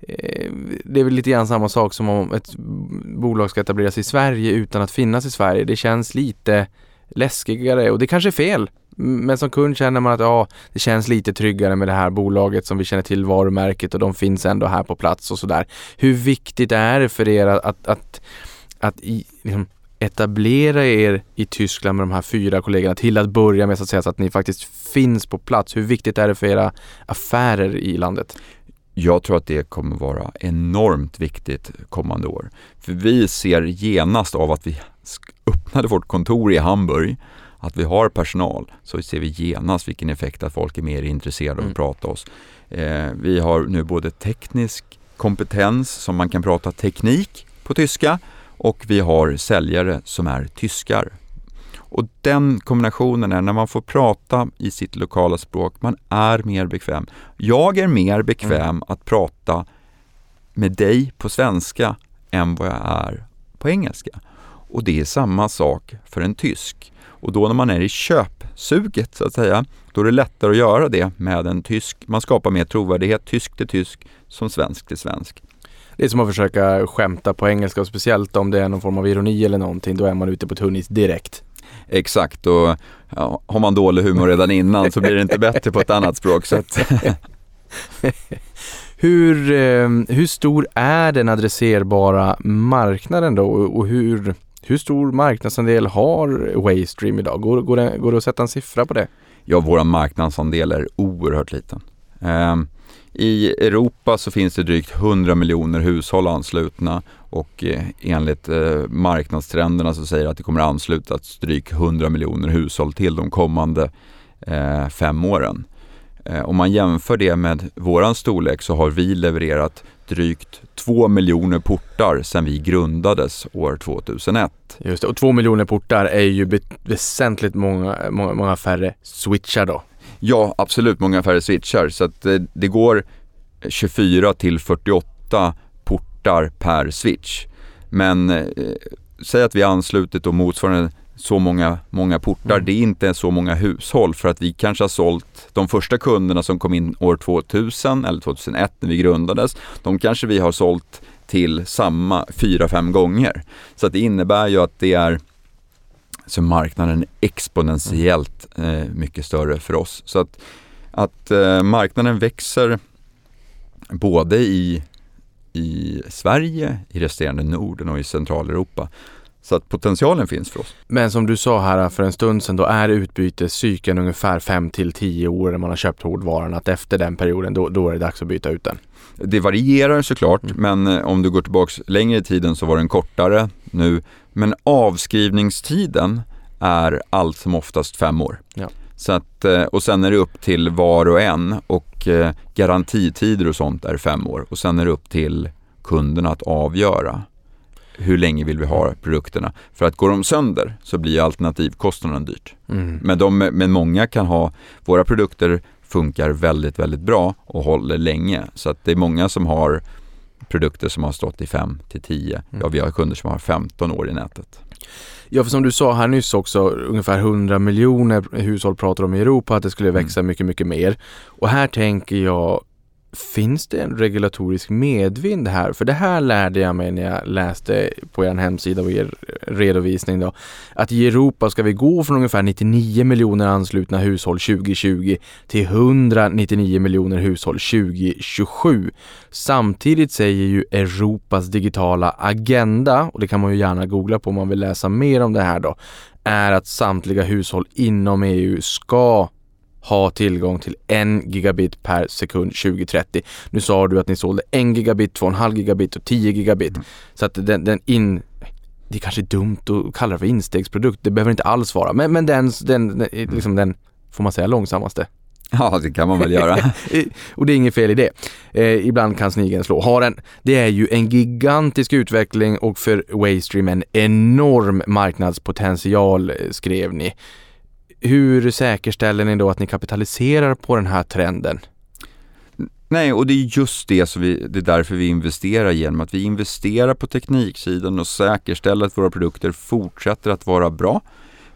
Eh, det är väl lite grann samma sak som om ett bolag ska etablera sig i Sverige utan att finnas i Sverige. Det känns lite läskigare och det kanske är fel. Men som kund känner man att ja, det känns lite tryggare med det här bolaget som vi känner till varumärket och de finns ändå här på plats och sådär. Hur viktigt är det för er att, att, att, att i, liksom, etablera er i Tyskland med de här fyra kollegorna till att börja med så att säga så att ni faktiskt finns på plats? Hur viktigt är det för era affärer i landet? Jag tror att det kommer vara enormt viktigt kommande år. För vi ser genast av att vi öppnade vårt kontor i Hamburg, att vi har personal, så ser vi genast vilken effekt att folk är mer intresserade av Mm. att prata oss. Eh, vi har nu både teknisk kompetens, som man kan prata teknik på tyska, och vi har säljare som är tyskar. Och den kombinationen är när man får prata i sitt lokala språk, man är mer bekväm. Jag är mer bekväm att prata med dig på svenska än vad jag är på engelska. Och det är samma sak för en tysk. Och då när man är i köpsuget så att säga, då är det lättare att göra det med en tysk. Man skapar mer trovärdighet, tysk till tysk som svensk till svensk. Det är som att försöka skämta på engelska och speciellt om det är någon form av ironi eller någonting. Då är man ute på tunnis direkt. Exakt och ja, har man dålig humor redan innan så blir det inte bättre på ett annat språk. Så Hur, eh, hur stor är den adresserbara marknaden då och hur, hur stor marknadsandel har Waystream idag? Går, går, det, går det att sätta en siffra på det? ja, vår marknadsandel är oerhört liten. Ehm, I Europa så finns det drygt 100 miljoner hushåll anslutna och eh, enligt eh, marknadstrenderna så säger det att det kommer anslutas drygt 100 miljoner hushåll till de kommande eh, fem åren. Eh, om man jämför det med våran storlek så har vi levererat drygt 2 miljoner portar sedan vi grundades år 2001. Just det. Och två miljoner portar är ju väsentligt många, många, många färre switchar då. Ja, absolut många färre switchar så att eh, det går 24 till 48 portar per switch. Men eh, säg att vi anslutit och motsvarande så många, många portar. Mm. Det är inte så många hushåll för att vi kanske har sålt de första kunderna som kom in år 2000 eller 2001 när vi grundades. De kanske vi har sålt till samma fyra, fem gånger. Så att det innebär ju att det är så marknaden är exponentiellt eh, mycket större för oss. Så att, att eh, marknaden växer både i, i Sverige, i resterande Norden och i Centraleuropa. Så att potentialen finns för oss. Men som du sa här för en stund sedan, då är utbytescykeln ungefär 5 till 10 år när man har köpt hårdvaran. Att efter den perioden, då, då är det dags att byta ut den. Det varierar såklart, men eh, om du går tillbaks längre i tiden så var den kortare nu. Men avskrivningstiden är allt som oftast fem år. Ja. Så att, eh, och sen är det upp till var och en och eh, garantitider och sånt är fem år. Och sen är det upp till kunderna att avgöra hur länge vill vi ha produkterna. För att går de sönder så blir alternativkostnaden dyrt. Mm. Men, de, men många kan ha, våra produkter funkar väldigt, väldigt bra och håller länge. Så att det är många som har produkter som har stått i 5 till 10. Ja, vi har kunder som har 15 år i nätet. Ja, för som du sa här nyss också, ungefär 100 miljoner hushåll pratar om i Europa att det skulle växa mycket, mycket mer. Och här tänker jag, finns det en regulatorisk medvind här? För det här lärde jag mig när jag läste på er hemsida och er redovisning då, att i Europa ska vi gå från ungefär 99 miljoner anslutna hushåll 2020 till 199 miljoner hushåll 2027. Samtidigt säger ju Europas digitala agenda, och det kan man ju gärna googla på om man vill läsa mer om det här då, är att samtliga hushåll inom EU ska ha tillgång till en gigabit per sekund 2030. Nu sa du att ni sålde en gigabit, 2,5 gigabit och 10 gigabit. Så att den, den in... Det är kanske är dumt att kalla det för instegsprodukt. Det behöver inte alls vara. Men, men den, den, den, liksom den, får man säga långsammaste? Ja, det kan man väl göra. och det är inget fel i det. Eh, ibland kan snigeln slå haren. Det är ju en gigantisk utveckling och för Waystream en enorm marknadspotential, eh, skrev ni. Hur säkerställer ni då att ni kapitaliserar på den här trenden? Nej, och det är just det som vi, det är därför vi investerar genom att vi investerar på tekniksidan och säkerställer att våra produkter fortsätter att vara bra.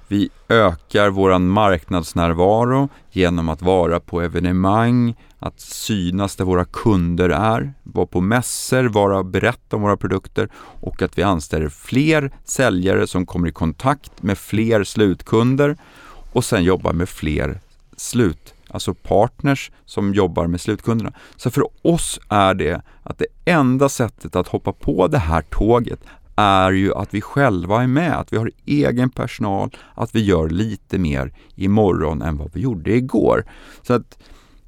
Vi ökar vår marknadsnärvaro genom att vara på evenemang, att synas där våra kunder är, vara på mässor, vara berätta om våra produkter och att vi anställer fler säljare som kommer i kontakt med fler slutkunder och sen jobbar med fler slut, alltså partners som jobbar med slutkunderna. Så för oss är det att det enda sättet att hoppa på det här tåget är ju att vi själva är med, att vi har egen personal, att vi gör lite mer imorgon än vad vi gjorde igår. Så att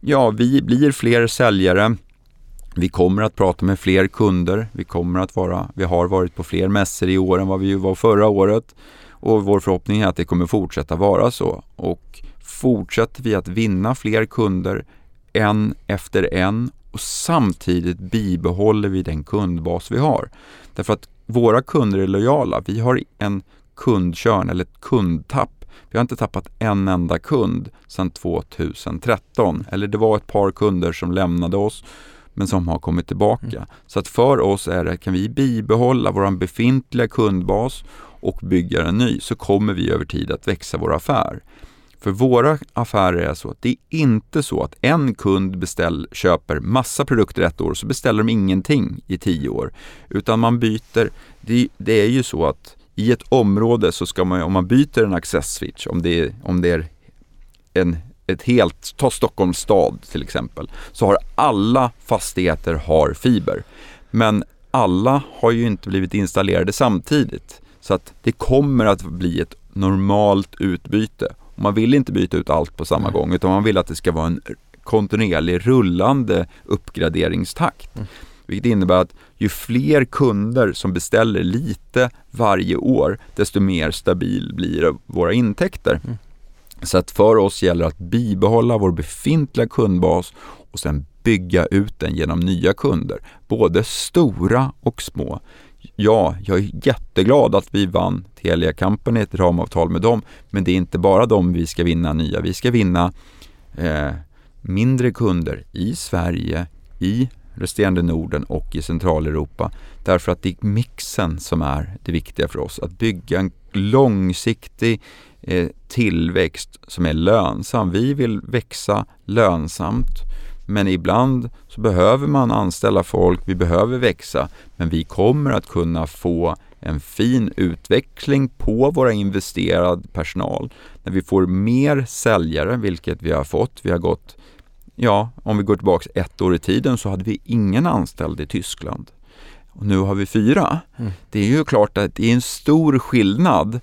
ja, vi blir fler säljare. Vi kommer att prata med fler kunder. Vi kommer att vara, vi har varit på fler mässor i år än vad vi var förra året. Och vår förhoppning är att det kommer fortsätta vara så. Och fortsätter vi att vinna fler kunder en efter en och samtidigt bibehåller vi den kundbas vi har. Därför att våra kunder är lojala. Vi har en kundkörn eller ett kundtapp. Vi har inte tappat en enda kund sedan 2013. Eller det var ett par kunder som lämnade oss men som har kommit tillbaka. Mm. Så att för oss är det, kan vi bibehålla vår befintliga kundbas och bygger en ny så kommer vi över tid att växa vår affär. För våra affärer är så att det är inte så att en kund beställ, köper massa produkter ett år och så beställer de ingenting i tio år. Utan man byter, det, det är ju så att i ett område så ska man, om man byter en access switch, om det är, om det är en, ett helt, ta Stockholms stad till exempel, så har alla fastigheter har fiber. Men alla har ju inte blivit installerade samtidigt. Så att det kommer att bli ett normalt utbyte. Man vill inte byta ut allt på samma mm. gång utan man vill att det ska vara en kontinuerlig rullande uppgraderingstakt. Mm. Vilket innebär att ju fler kunder som beställer lite varje år, desto mer stabil blir våra intäkter. Mm. Så att för oss gäller att bibehålla vår befintliga kundbas och sen bygga ut den genom nya kunder, både stora och små. Ja, jag är jätteglad att vi vann Telia Company, ett ramavtal med dem, men det är inte bara dem vi ska vinna nya. Vi ska vinna eh, mindre kunder i Sverige, i resterande Norden och i Centraleuropa. Därför att det är mixen som är det viktiga för oss. Att bygga en långsiktig eh, tillväxt som är lönsam. Vi vill växa lönsamt men ibland så behöver man anställa folk, vi behöver växa, men vi kommer att kunna få en fin utveckling på våra investerad personal. När vi får mer säljare, vilket vi har fått, vi har gått, ja, om vi går tillbaks ett år i tiden så hade vi ingen anställd i Tyskland. Och nu har vi fyra. Mm. Det är ju klart att det är en stor skillnad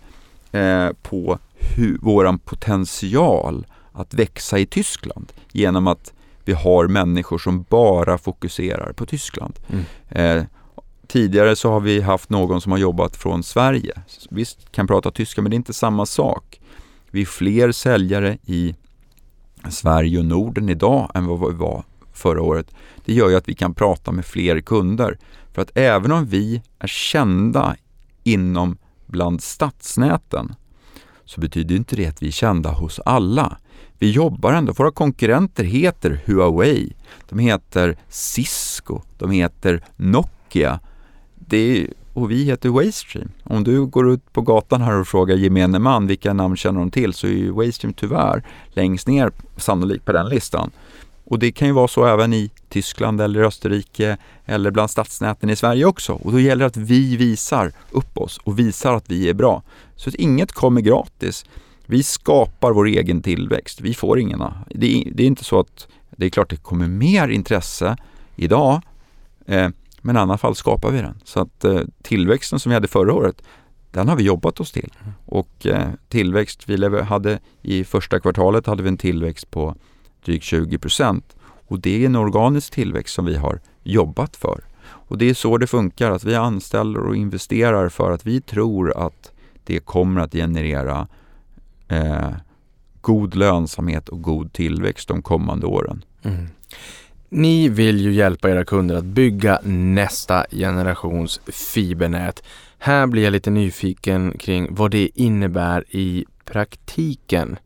eh, på hur, våran potential att växa i Tyskland genom att vi har människor som bara fokuserar på Tyskland. Mm. Eh, tidigare så har vi haft någon som har jobbat från Sverige. Visst kan prata tyska men det är inte samma sak. Vi är fler säljare i Sverige och Norden idag än vad vi var förra året. Det gör ju att vi kan prata med fler kunder. För att även om vi är kända inom bland stadsnäten så betyder inte det att vi är kända hos alla. Vi jobbar ändå, våra konkurrenter heter Huawei, de heter Cisco, de heter Nokia det och vi heter Waystream. Om du går ut på gatan här och frågar gemene man vilka namn känner de till så är ju Waystream tyvärr längst ner sannolikt på den listan. Och det kan ju vara så även i Tyskland eller Österrike eller bland stadsnäten i Sverige också. Och då gäller det att vi visar upp oss och visar att vi är bra. Så att inget kommer gratis. Vi skapar vår egen tillväxt. Vi får ingen. Det är, det är inte så att det är klart det kommer mer intresse idag. Eh, men i alla fall skapar vi den. Så att eh, tillväxten som vi hade förra året, den har vi jobbat oss till. Mm. Och eh, tillväxt, vi hade i första kvartalet hade vi en tillväxt på drygt 20 procent. Och det är en organisk tillväxt som vi har jobbat för. Och det är så det funkar, att vi anställer och investerar för att vi tror att det kommer att generera eh, god lönsamhet och god tillväxt de kommande åren. Mm. Ni vill ju hjälpa era kunder att bygga nästa generations fibernät. Här blir jag lite nyfiken kring vad det innebär i praktiken.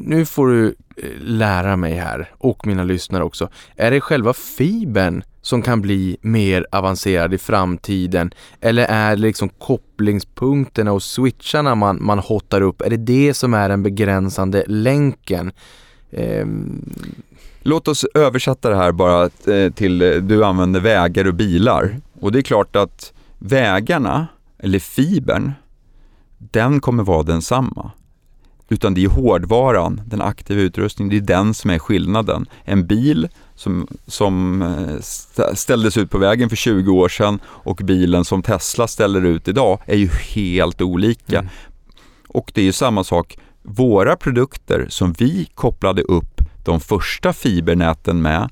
Nu får du eh, lära mig här och mina lyssnare också. Är det själva fibern som kan bli mer avancerad i framtiden? Eller är det liksom kopplingspunkterna och switcharna man, man hottar upp? Är det det som är den begränsande länken? Um... Låt oss översätta det här bara eh, till, eh, du använder vägar och bilar. Och det är klart att vägarna, eller fibern, den kommer vara densamma. Utan det är hårdvaran, den aktiva utrustningen, det är den som är skillnaden. En bil som, som eh, ställdes ut på vägen för 20 år sedan och bilen som Tesla ställer ut idag är ju helt olika. Mm. Och det är ju samma sak, våra produkter som vi kopplade upp de första fibernäten med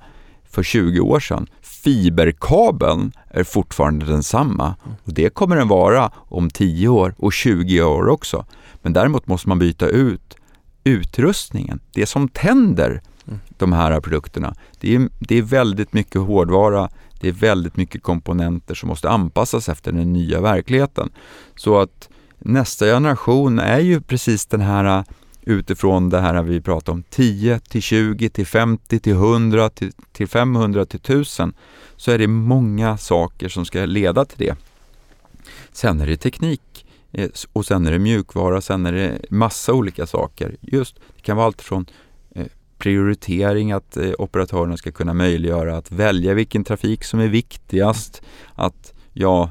för 20 år sedan. Fiberkabeln är fortfarande densamma och det kommer den vara om 10 år och 20 år också. Men däremot måste man byta ut utrustningen, det som tänder de här produkterna. Det är, det är väldigt mycket hårdvara, det är väldigt mycket komponenter som måste anpassas efter den nya verkligheten. Så att nästa generation är ju precis den här utifrån det här vi pratar om 10 till 20 till 50 till 100 till, till 500 till 1000 så är det många saker som ska leda till det. Sen är det teknik eh, Och sen är det mjukvara, sen är det massa olika saker. Just, det kan vara allt från eh, prioritering, att eh, operatörerna ska kunna möjliggöra att välja vilken trafik som är viktigast. Att, ja,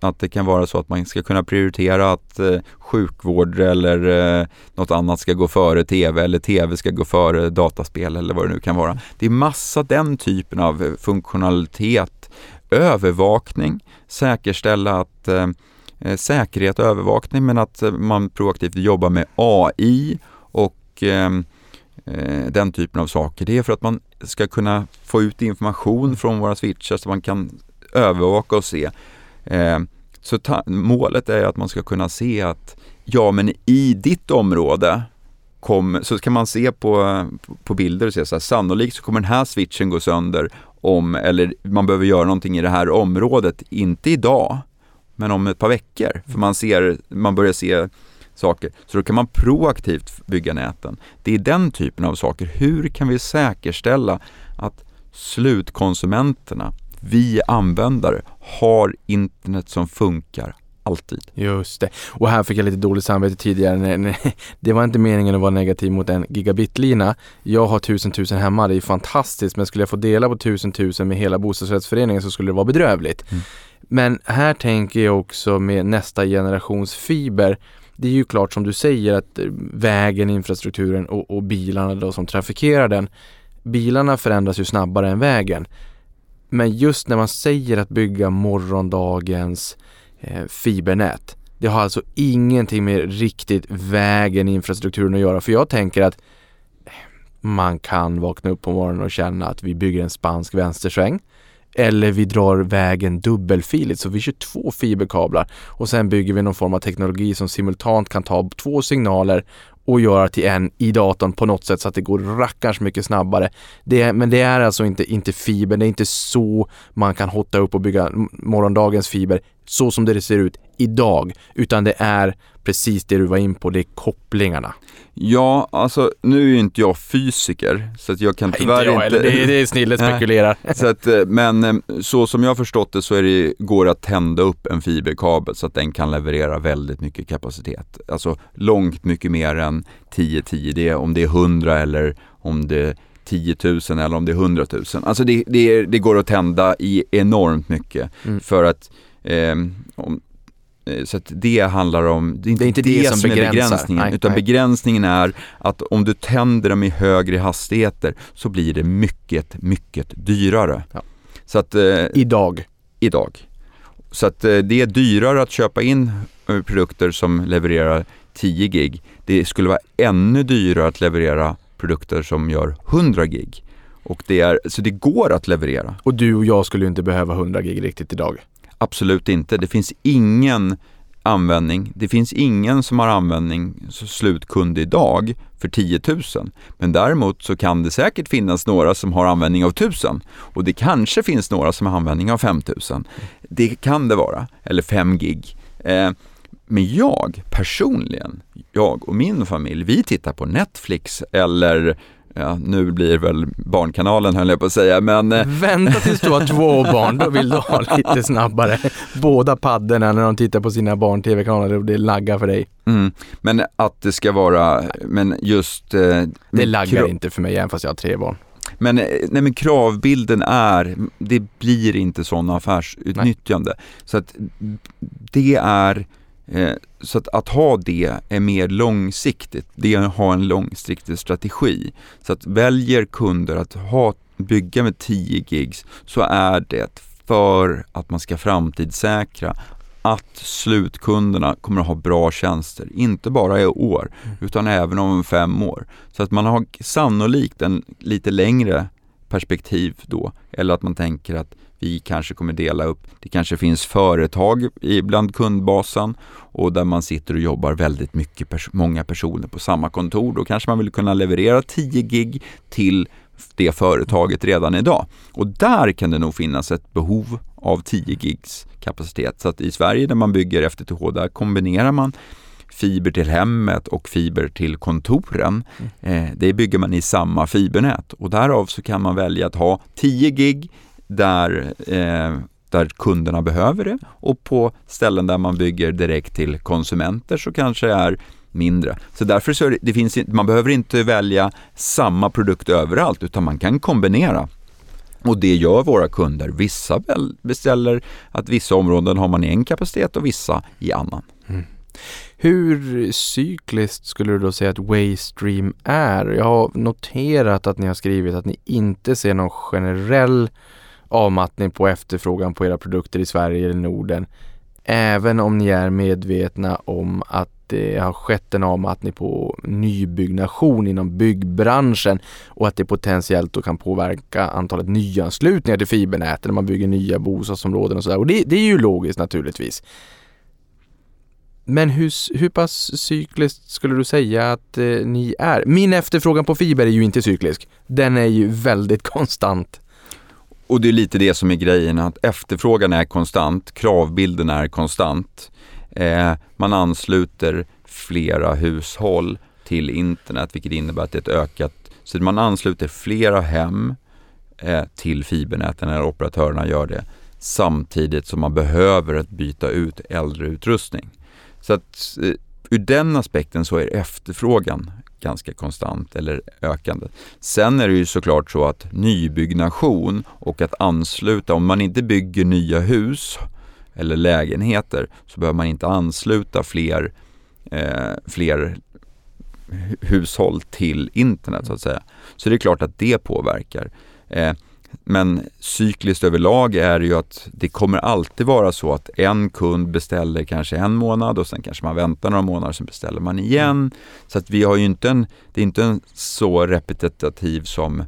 att det kan vara så att man ska kunna prioritera att eh, sjukvård eller eh, något annat ska gå före tv eller tv ska gå före dataspel eller vad det nu kan vara. Det är massa den typen av eh, funktionalitet. Övervakning, säkerställa att eh, eh, säkerhet och övervakning men att eh, man proaktivt jobbar med AI och ehm, eh, den typen av saker. Det är för att man ska kunna få ut information från våra switchar så man kan övervaka och se. Eh, så ta- målet är att man ska kunna se att ja men i ditt område kom, så kan man se på, på bilder och se så här, sannolikt så kommer den här switchen gå sönder om, eller man behöver göra någonting i det här området, inte idag, men om ett par veckor. För man, ser, man börjar se saker. Så då kan man proaktivt bygga näten. Det är den typen av saker. Hur kan vi säkerställa att slutkonsumenterna, vi användare, har internet som funkar alltid? Just det. Och här fick jag lite dåligt samvete tidigare. när- när- Det var inte meningen att vara negativ mot en gigabitlina. Jag har tusen tusen hemma, det är fantastiskt. Men skulle jag få dela på tusen tusen med hela bostadsrättsföreningen så skulle det vara bedrövligt. Mm. Men här tänker jag också med nästa generations fiber. Det är ju klart som du säger att eh, vägen, infrastrukturen och, och bilarna då som trafikerar den. Bilarna förändras ju snabbare än vägen. Men just när man säger att bygga morgondagens eh, fibernät. Det har alltså ingenting med riktigt vägen, infrastrukturen att göra. För jag tänker att eh, man kan vakna upp på morgonen och känna att vi bygger en spansk vänstersväng. Eller vi drar vägen dubbelfiligt, så vi kör två fiberkablar och sen bygger vi någon form av teknologi som simultant kan ta två signaler och göra till en i datorn på något sätt så att det går rackarns mycket snabbare. Det är, men det är alltså inte, inte fiber, det är inte så man kan hotta upp och bygga morgondagens fiber så som det ser ut idag, utan det är precis det du var in på, det är kopplingarna. Ja, alltså nu är ju inte jag fysiker så att jag kan tyvärr inte jag heller, det, är- det är snille Nej. spekulerar. Så att, eh, men eh, så som jag har förstått det så är det, går det att tända upp en fiberkabel så att den kan leverera väldigt mycket kapacitet. Alltså långt mycket mer än 10-10, det är om det är 100 eller om det är 10 000 eller om det är 100 000. Alltså det, det, det går att tända i enormt mycket Mm. för att om, eh, så det handlar om, det är inte det, inte det som som, är begränsningen, Nej, utan nej. begränsningen är att om du tänder dem i högre hastigheter så blir det mycket, mycket dyrare. Ja. Så att eh, Idag. idag. Så att eh, det är dyrare att köpa in eh, produkter som levererar 10 gig. Det skulle vara ännu dyrare att leverera produkter som gör 100 gig. Och det är, så det går att leverera. Och du och jag skulle inte behöva 100 gig riktigt idag. Absolut inte. Det finns ingen användning. Det finns ingen som har användning som slutkund idag för 10 000. Men däremot så kan det säkert finnas några som har användning av 1000 och det kanske finns några som har användning av 5000. Det kan det vara, eller 5 gig. Eh, men jag personligen, jag och min familj, vi tittar på Netflix eller Ja, nu blir väl Barnkanalen höll jag på att säga, men eh, Vänta tills du har två barn, då vill du ha lite snabbare. Båda paddorna när de tittar på sina barn-tv-kanaler och det laggar för dig. Mm, men att det ska vara, men just... Eh, Det laggar inte för mig även fast jag har tre barn. Men, eh, nej, men kravbilden är, det blir inte sådana affärsutnyttjande. Så att det är, så att, att ha det är mer långsiktigt, det är att ha en långsiktig strategi. Så att väljer kunder att ha, bygga med 10 gigs så är det för att man ska framtidssäkra att slutkunderna kommer att ha bra tjänster, inte bara i år utan även om fem år. Så att man har sannolikt en lite längre perspektiv då, eller att man tänker att vi kanske kommer dela upp, det kanske finns företag i- bland kundbasen och där man sitter och jobbar väldigt mycket, pers- många personer på samma kontor. Då kanske man vill kunna leverera 10 gig till det företaget redan idag. Och där kan det nog finnas ett behov av 10 gigs kapacitet. Så att i Sverige där man bygger FTTH, där kombinerar man fiber till hemmet och fiber till kontoren. Eh, det bygger man i samma fibernät och därav så kan man välja att ha 10 gig där eh, där kunderna behöver det och på ställen där man bygger direkt till konsumenter så kanske det är mindre. Så därför så det, det finns, man behöver inte välja samma produkt överallt utan man kan kombinera. Och det gör våra kunder. Vissa beställer att vissa områden har man i en kapacitet och vissa i annan. Mm. Hur cykliskt skulle du då säga att Waystream är? Jag har noterat att ni har skrivit att ni inte ser någon generell avmattning på efterfrågan på era produkter i Sverige eller Norden. Även om ni är medvetna om att det har skett en avmattning på nybyggnation inom byggbranschen och att det potentiellt då kan påverka antalet nyanslutningar till fibernätet när man bygger nya bostadsområden och sådär. Och det, det, är ju logiskt naturligtvis. Men hur, hur pass cykliskt skulle du säga att eh, ni är? Min efterfrågan på fiber är ju inte cyklisk. Den är ju väldigt konstant. Och det är lite det som är grejen, att efterfrågan är konstant, kravbilden är konstant. Eh, man ansluter flera hushåll till internet, vilket innebär att det är ett ökat... Så man ansluter flera hem eh, till fibernäten när operatörerna gör det samtidigt som man behöver att byta ut äldre utrustning. Så att eh, ur den aspekten så är efterfrågan ganska konstant eller ökande. Sen är det ju såklart så att nybyggnation och att ansluta, om man inte bygger nya hus eller lägenheter så behöver man inte ansluta fler, eh, fler hushåll till internet så att säga. Så det är klart att det påverkar. Eh, men cykliskt överlag är det ju att det kommer alltid vara så att en kund beställer kanske en månad och sen kanske man väntar några månader och sen beställer man igen. Så att vi har ju inte en, det är inte en så repetitiv som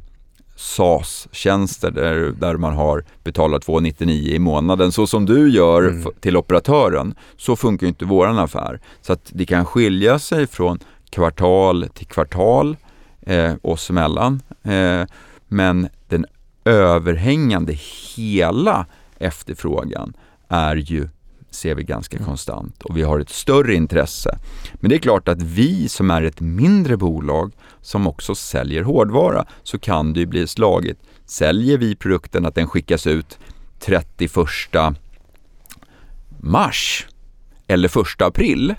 SAS-tjänster där, där man har betalat 299 i månaden så som du gör mm. till operatören. Så funkar inte våran affär. Så att det kan skilja sig från kvartal till kvartal eh, oss emellan. Eh, men överhängande hela efterfrågan är ju ser vi ganska mm. konstant och vi har ett större intresse. Men det är klart att vi som är ett mindre bolag som också säljer hårdvara så kan det ju bli slaget. Säljer vi produkten att den skickas ut 31 mars eller 1 april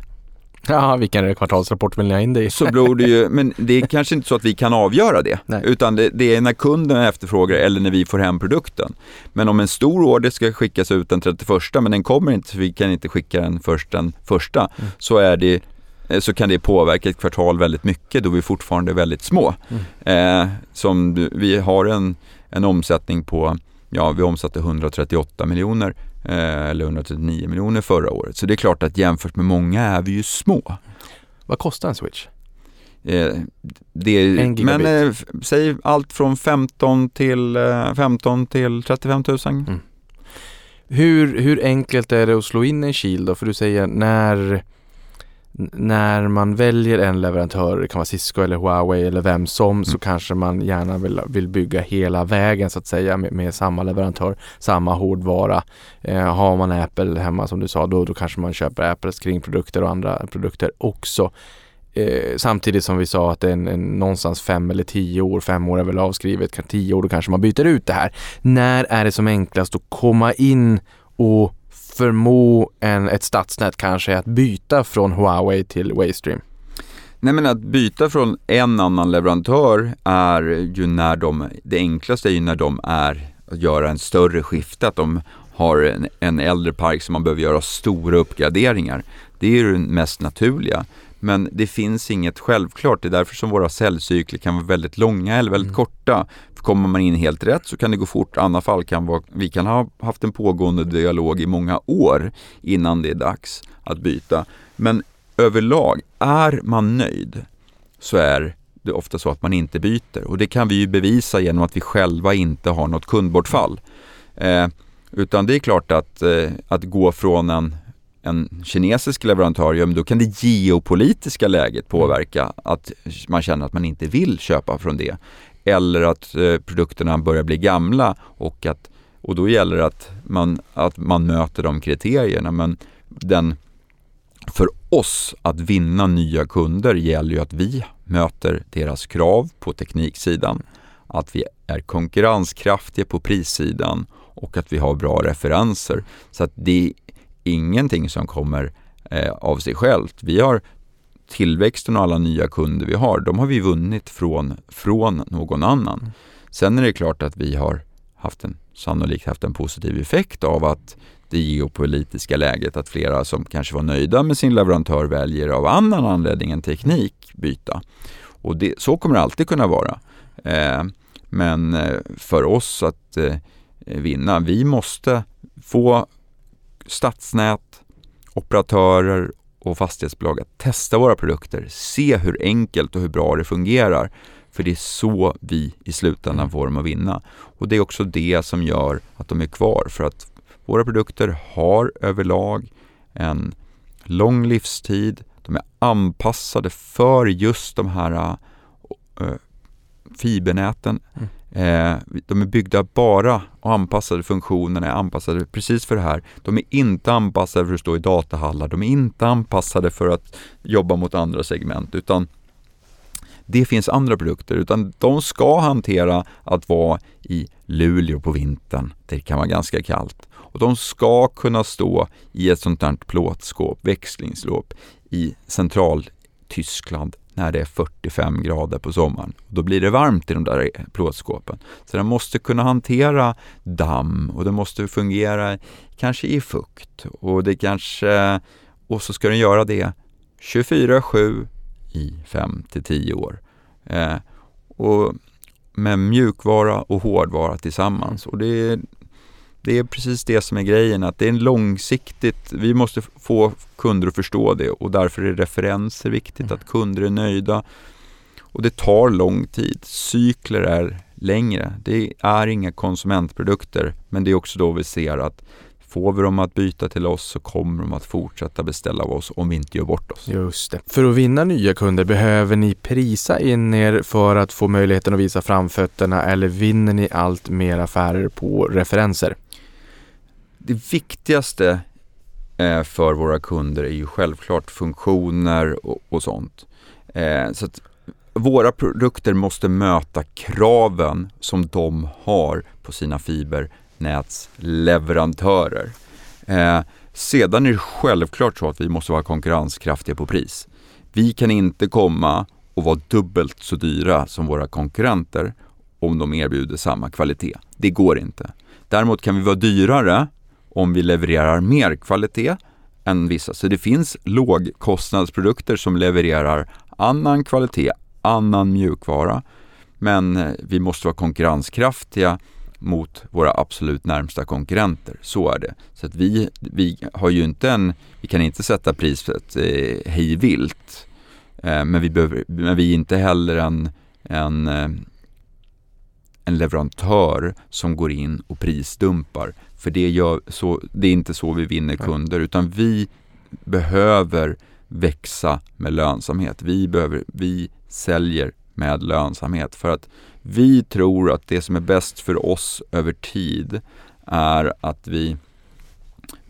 Ja, vilken kvartalsrapport vill ni ha in det i? Så beror det ju, men det är kanske inte så att vi kan avgöra det. Nej. Utan det, det, är när kunden efterfrågar eller när vi får hem produkten. Men om en stor order ska skickas ut den 31 men den kommer inte så vi kan inte skicka den först den första. Mm. Så, är det, eh, så kan det påverka ett kvartal väldigt mycket då vi fortfarande är väldigt små. Mm. Eh, som vi har en, en omsättning på, ja vi omsatte 138 miljoner eller 139 miljoner förra året. Så det är klart att jämfört med många är vi ju små. Vad kostar en switch? Eh, det, men eh, säg allt från 15 till, eh, 15 till 35 000. Mm. Hur, hur enkelt är det att slå in en kil då? För du säger när när man väljer en leverantör, det kan vara Cisco eller Huawei eller vem som, mm. så kanske man gärna vill, vill bygga hela vägen så att säga med, med samma leverantör, samma hårdvara. Eh, har man Apple hemma som du sa, då, då kanske man köper Apples kringprodukter och andra produkter också. Eh, samtidigt som vi sa att det är en, en, någonstans fem eller tio år, fem år är väl avskrivet, tio år då kanske man byter ut det här. När är det som enklast att komma in och förmå en, ett stadsnät kanske att byta från Huawei till Waystream? Nej men att byta från en annan leverantör är ju när de, det enklaste är ju när de är att göra en större skifte, att de har en, en äldre park som man behöver göra stora uppgraderingar. Det är ju det mest naturliga. Men det finns inget självklart. Det är därför som våra säljcykler kan vara väldigt långa eller väldigt mm. korta. För kommer man in helt rätt så kan det gå fort. I andra fall kan vara, vi kan ha haft en pågående dialog i många år innan det är dags att byta. Men överlag, är man nöjd så är det ofta så att man inte byter. Och det kan vi ju bevisa genom att vi själva inte har något kundbortfall. Eh, utan det är klart att, eh, att gå från en en kinesisk leverantör, ja, men då kan det geopolitiska läget påverka att man känner att man inte vill köpa från det. Eller att eh, produkterna börjar bli gamla och, att, och då gäller det att man, att man möter de kriterierna. Men den, för oss att vinna nya kunder gäller ju att vi möter deras krav på tekniksidan, att vi är konkurrenskraftiga på prissidan och att vi har bra referenser. Så att det är ingenting som kommer eh, av sig självt. Vi har tillväxten och alla nya kunder vi har, de har vi vunnit från, från någon annan. Sen är det klart att vi har haft en, sannolikt haft en positiv effekt av att det geopolitiska läget, att flera som kanske var nöjda med sin leverantör väljer av annan anledning än teknik byta. Och det, så kommer det alltid kunna vara. Eh, men eh, för oss att eh, vinna, vi måste få stadsnät, operatörer och fastighetsbolag att testa våra produkter, se hur enkelt och hur bra det fungerar. För det är så vi i slutändan får dem att vinna. Och det är också det som gör att de är kvar. För att våra produkter har överlag en lång livstid. De är anpassade för just de här äh, fibernäten. Mm. Eh, de är byggda bara och anpassade, funktionerna är anpassade precis för det här. De är inte anpassade för att stå i datahallar, de är inte anpassade för att jobba mot andra segment utan det finns andra produkter utan de ska hantera att vara i Luleå på vintern. Det kan vara ganska kallt. Och de ska kunna stå i ett sånt här plåtskåp, växlingslåp i central-Tyskland när det är 45 grader på sommaren. Då blir det varmt i de där plåtskåpen. Så den måste kunna hantera damm och den måste fungera kanske i fukt och det kanske och så ska den göra det 24-7 i 5 till 10 år. Eh, och med mjukvara och hårdvara tillsammans. Och det är, det är precis det som är grejen, att det är en långsiktigt, vi måste få kunder att förstå det och därför är referenser viktigt, mm. att kunder är nöjda. Och det tar lång tid, cykler är längre. Det är inga konsumentprodukter, men det är också då vi ser att Får vi dem att byta till oss så kommer de att fortsätta beställa av oss om vi inte gör bort oss. Just det. För att vinna nya kunder, behöver ni prisa in er för att få möjligheten att visa framfötterna eller vinner ni allt mer affärer på referenser? Det viktigaste eh, för våra kunder är ju självklart funktioner och, och sånt. Eh, så att våra produkter måste möta kraven som de har på sina fibernätsleverantörer. Eh, sedan är det självklart så att vi måste vara konkurrenskraftiga på pris. Vi kan inte komma och vara dubbelt så dyra som våra konkurrenter om de erbjuder samma kvalitet. Det går inte. Däremot kan vi vara dyrare om vi levererar mer kvalitet än vissa. Så det finns lågkostnadsprodukter som levererar annan kvalitet, annan mjukvara. Men eh, vi måste vara konkurrenskraftiga mot våra absolut närmsta konkurrenter. Så är det. Så att vi, vi har ju inte en, vi kan inte sätta priset eh, hej vilt. Eh, men, vi behöver, men vi är inte heller en, en, eh, en leverantör som går in och prisdumpar. För det, gör, så, det är inte så vi vinner kunder utan vi behöver växa med lönsamhet. Vi, behöver, vi säljer med lönsamhet för att vi tror att det som är bäst för oss över tid är att vi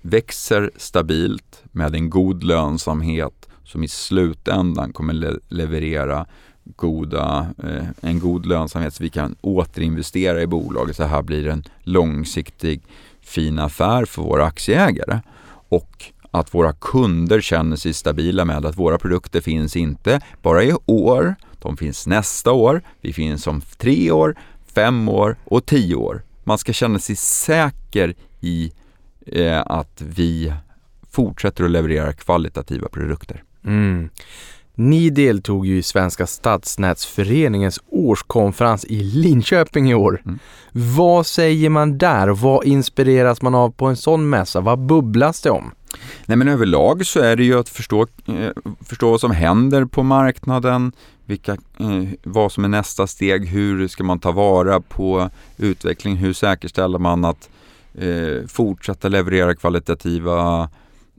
växer stabilt med en god lönsamhet som i slutändan kommer le leverera goda, eh, en god lönsamhet så vi kan återinvestera i bolaget. Så här blir en långsiktig fin affär för våra aktieägare. Och att våra kunder känner sig stabila med att våra produkter finns inte bara i år de finns nästa år, vi finns om tre år, fem år och tio år. Man ska känna sig säker i eh, att vi fortsätter att leverera kvalitativa produkter. Mm. Ni deltog ju i Svenska stadsnätsföreningens årskonferens i Linköping i år. Mm. Vad säger man där? Vad inspireras man av på en sån mässa? Vad bubblas det om? Nej men överlag så är det ju att förstå, eh, förstå vad som händer på marknaden, vilka, eh, vad som är nästa steg, hur ska man ta vara på utveckling, hur säkerställer man att eh, fortsätta leverera kvalitativa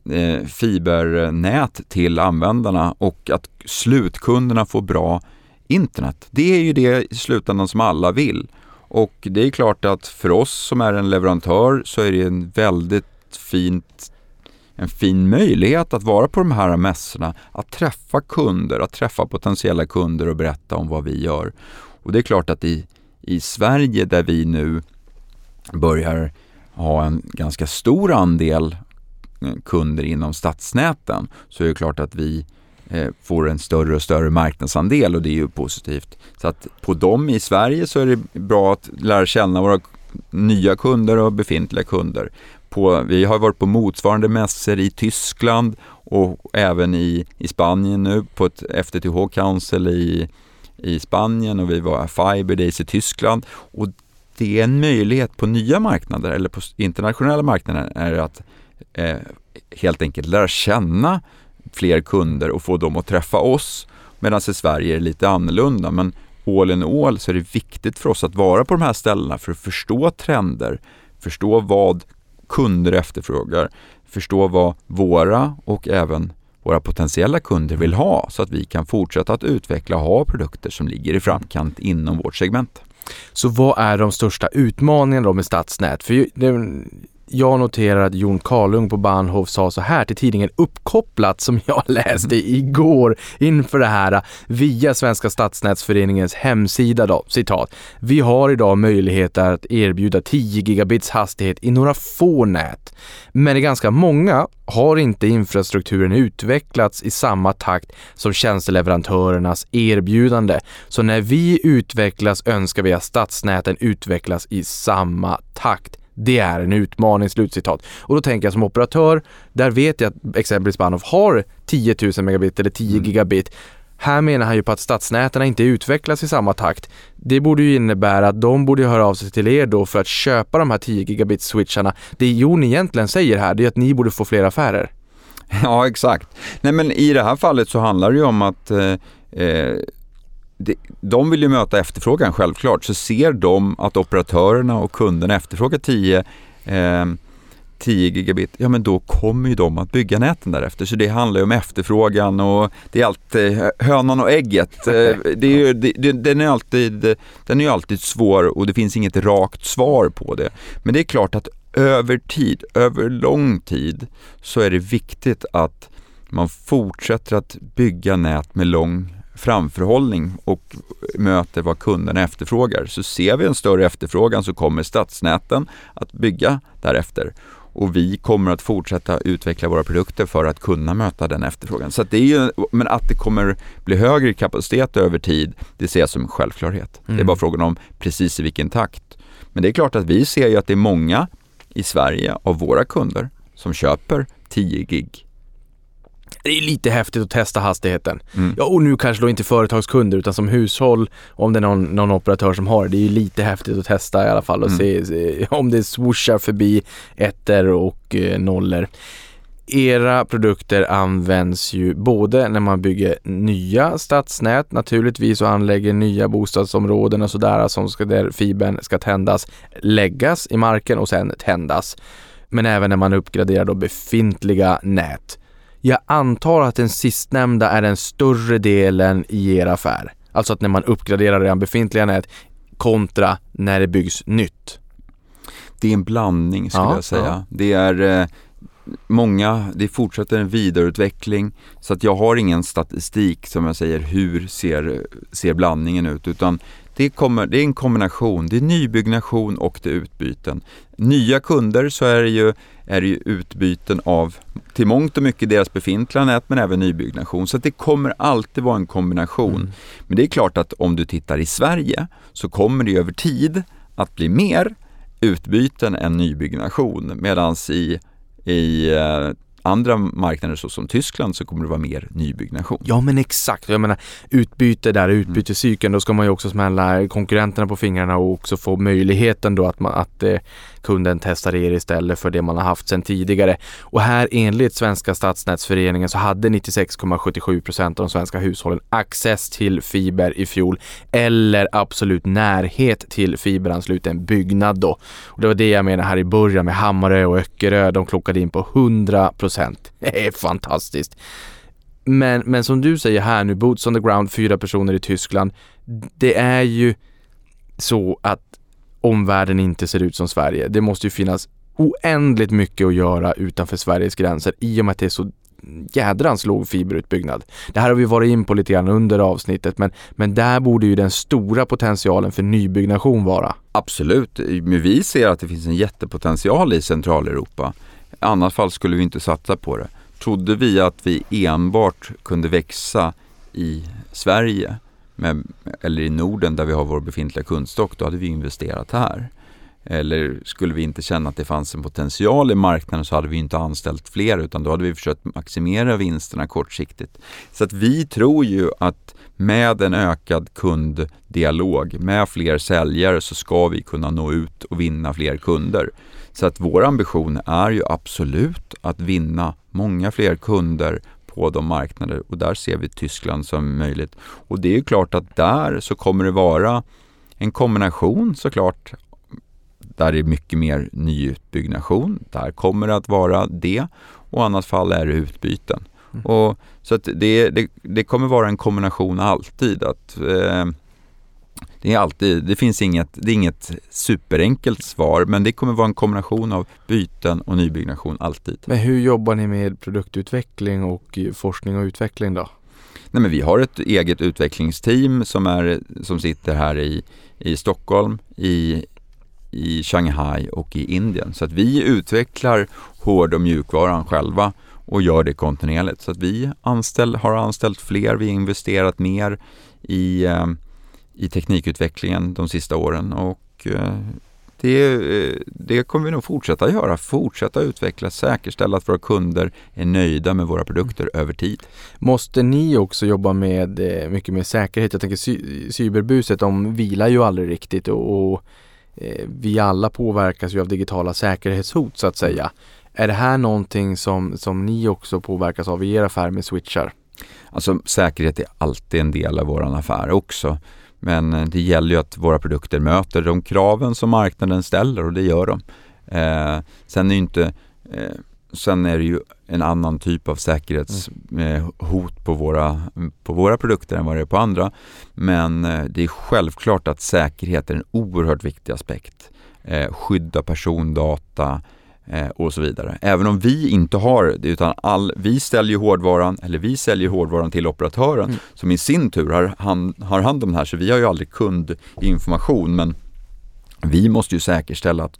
eh, fibernät till användarna och att slutkunderna får bra internet. Det är ju det i slutändan som alla vill. Och det är klart att för oss som är en leverantör så är det en väldigt fint en fin möjlighet att vara på de här mässorna, att träffa kunder, att träffa potentiella kunder och berätta om vad vi gör. Och det är klart att i, i Sverige där vi nu börjar ha en ganska stor andel Eh, kunder inom stadsnäten så är det klart att vi eh, får en större och större marknadsandel och det är ju positivt. Så att på dem i Sverige så är det bra att lära känna våra nya kunder och befintliga kunder. På, vi har varit på motsvarande mässor i Tyskland och även i, i Spanien nu på ett FTTH Council i, i Spanien och vi var Fiber Days i Tyskland. Och det är en möjlighet på nya marknader eller på internationella marknader är att eh, helt enkelt lära känna fler kunder och få dem att träffa oss. Medan i Sverige är det lite annorlunda. Men all in all så är det viktigt för oss att vara på de här ställena för att förstå trender, förstå vad kunder efterfrågar, förstå vad våra och även våra potentiella kunder vill ha så att vi kan fortsätta att utveckla och ha produkter som ligger i framkant inom vårt segment. Så vad är de största utmaningarna då med stadsnät? För jag noterar att Jon Karlung på Bahnhof sa så här till tidningen Uppkopplat som jag läste igår inför det här via Svenska stadsnätsföreningens hemsida då, citat. Vi har idag möjlighet att erbjuda 10 gigabits hastighet i några få nät. Men i ganska många har inte infrastrukturen utvecklats i samma takt som tjänsteleverantörernas erbjudande. Så när vi utvecklas önskar vi att stadsnäten utvecklas i samma takt. Det är en utmaning, slutcitat. Och då tänker jag som operatör, där vet jag att exempelvis Bahnhof har 10 000 megabit eller 10 mm. gigabit. Här menar han ju på att stadsnäten inte utvecklas i samma takt. Det borde ju innebära att de borde höra av sig till er då för att köpa de här 10 gigabit switcharna. Det Jon egentligen säger här, det är att ni borde få fler affärer. Ja, exakt. Nej, men i det här fallet så handlar det ju om att eh, eh de vill ju möta efterfrågan självklart, så ser de att operatörerna och kunderna efterfrågar 10 eh, 10 gigabit, ja men då kommer ju de att bygga näten därefter. Så det handlar ju om efterfrågan och det är alltid hönan och ägget. Eh, det är ju, det, den, är alltid, den är ju alltid svår och det finns inget rakt svar på det. Men det är klart att över tid, över lång tid, så är det viktigt att man fortsätter att bygga nät med lång framförhållning och möter vad kunderna efterfrågar. Så ser vi en större efterfrågan så kommer stadsnäten att bygga därefter och vi kommer att fortsätta utveckla våra produkter för att kunna möta den efterfrågan. Så det är ju, men att det kommer bli högre kapacitet över tid, det ser jag som en självklarhet. Mm. Det är mm. bara frågan om precis i vilken takt. Men det är klart att vi ser ju att det är många i Sverige av våra kunder som köper 10 gig det är lite häftigt att testa hastigheten. Mm. Ja, och nu kanske då inte företagskunder utan som hushåll, om det är någon, någon operatör som har det, det är lite häftigt att testa i alla fall och mm. se, se, om det swooshar förbi ettor och eh, nollor. Era produkter används ju både när man bygger nya stadsnät naturligtvis och anlägger nya bostadsområden och sådär som ska, där fibern ska tändas, läggas i marken och sen tändas. Men även när man uppgraderar då befintliga nät. Jag antar att den sistnämnda är den större delen i er affär. Alltså att när man uppgraderar redan befintliga nät kontra när det byggs nytt. Det är en blandning skulle ja, jag säga. Ja. Det är eh, många, det fortsätter en vidareutveckling så att jag har ingen statistik som jag säger hur ser, ser blandningen ut utan det, kommer, det är en kombination. Det är nybyggnation och det är utbyten. Nya kunder så är det ju, är det ju utbyten av till mångt och mycket deras befintliga nät men även nybyggnation. Så det kommer alltid vara en kombination. Mm. Men det är klart att om du tittar i Sverige så kommer det över tid att bli mer utbyten än nybyggnation. Medan i, i eh, andra marknader såsom Tyskland så kommer det vara mer nybyggnation. Ja men exakt, jag menar utbyte där, utbytescykeln, då ska man ju också smälla konkurrenterna på fingrarna och också få möjligheten då att, man, att eh, kunden testar er istället för det man har haft sedan tidigare. Och här enligt Svenska stadsnätsföreningen så hade 96,77 procent av de svenska hushållen access till fiber i fjol eller absolut närhet till fiberansluten byggnad då. Och det var det jag menar här i början med Hammarö och Öckerö. De klockade in på 100 procent. Det är fantastiskt. Men, men som du säger här nu, boots on the ground, fyra personer i Tyskland. Det är ju så att omvärlden inte ser ut som Sverige. Det måste ju finnas oändligt mycket att göra utanför Sveriges gränser i och med att det är så jädrans låg fiberutbyggnad. Det här har vi varit in på lite grann under avsnittet men, men där borde ju den stora potentialen för nybyggnation vara. Absolut, men vi ser att det finns en jättepotential i Centraleuropa. I annat fall skulle vi inte satsa på det. Trodde vi att vi enbart kunde växa i Sverige med, eller i Norden där vi har vår befintliga kundstock, då hade vi investerat här. Eller skulle vi inte känna att det fanns en potential i marknaden så hade vi inte anställt fler utan då hade vi försökt maximera vinsterna kortsiktigt. Så att vi tror ju att med en ökad kunddialog, med fler säljare så ska vi kunna nå ut och vinna fler kunder. Så att vår ambition är ju absolut att vinna många fler kunder på de marknader och där ser vi Tyskland som möjligt. Och det är ju klart att där så kommer det vara en kombination såklart där det är mycket mer nyutbyggnation. Där kommer det att vara det och i annat fall är det utbyten. Mm. Och, så det, det, det, kommer vara en kombination alltid. Att, eh, det, är alltid, det finns inget, det är inget superenkelt svar men det kommer vara en kombination av byten och nybyggnation alltid. Men hur jobbar ni med produktutveckling och forskning och utveckling då? Nej, men vi har ett eget utvecklingsteam som, är, som sitter här i, i Stockholm, i, i Shanghai och i Indien. Så att vi utvecklar hård och mjukvaran själva och gör det kontinuerligt. Så att vi anställ, har anställt fler, vi har investerat mer i, eh, i teknikutvecklingen de sista åren och eh, det, eh, det kommer vi nog fortsätta göra. Fortsätta utveckla, säkerställa att våra kunder är nöjda med våra produkter över tid. Måste ni också jobba med mycket mer säkerhet? Jag tänker cyberbuset, de vilar ju aldrig riktigt och, och Eh, vi alla påverkas ju av digitala säkerhetshot så att säga. Är det här någonting som, som ni också påverkas av i er affär med switchar? Alltså säkerhet är alltid en del av vår affär också. Men eh, det gäller ju att våra produkter möter de kraven som marknaden ställer och det gör de. Eh, sen är ju inte eh, Sen är det ju en annan typ av säkerhetshot eh, på våra, på våra produkter än vad det är på andra. Men eh, det är självklart att säkerhet är en oerhört viktig aspekt. Eh, skydda persondata och så vidare. Även om vi inte har det, utan all, vi ställer hårdvaran, eller vi säljer hårdvaran till operatören mm. som i sin tur har hand, har hand om det här. Så vi har ju aldrig kundinformation men vi måste ju säkerställa att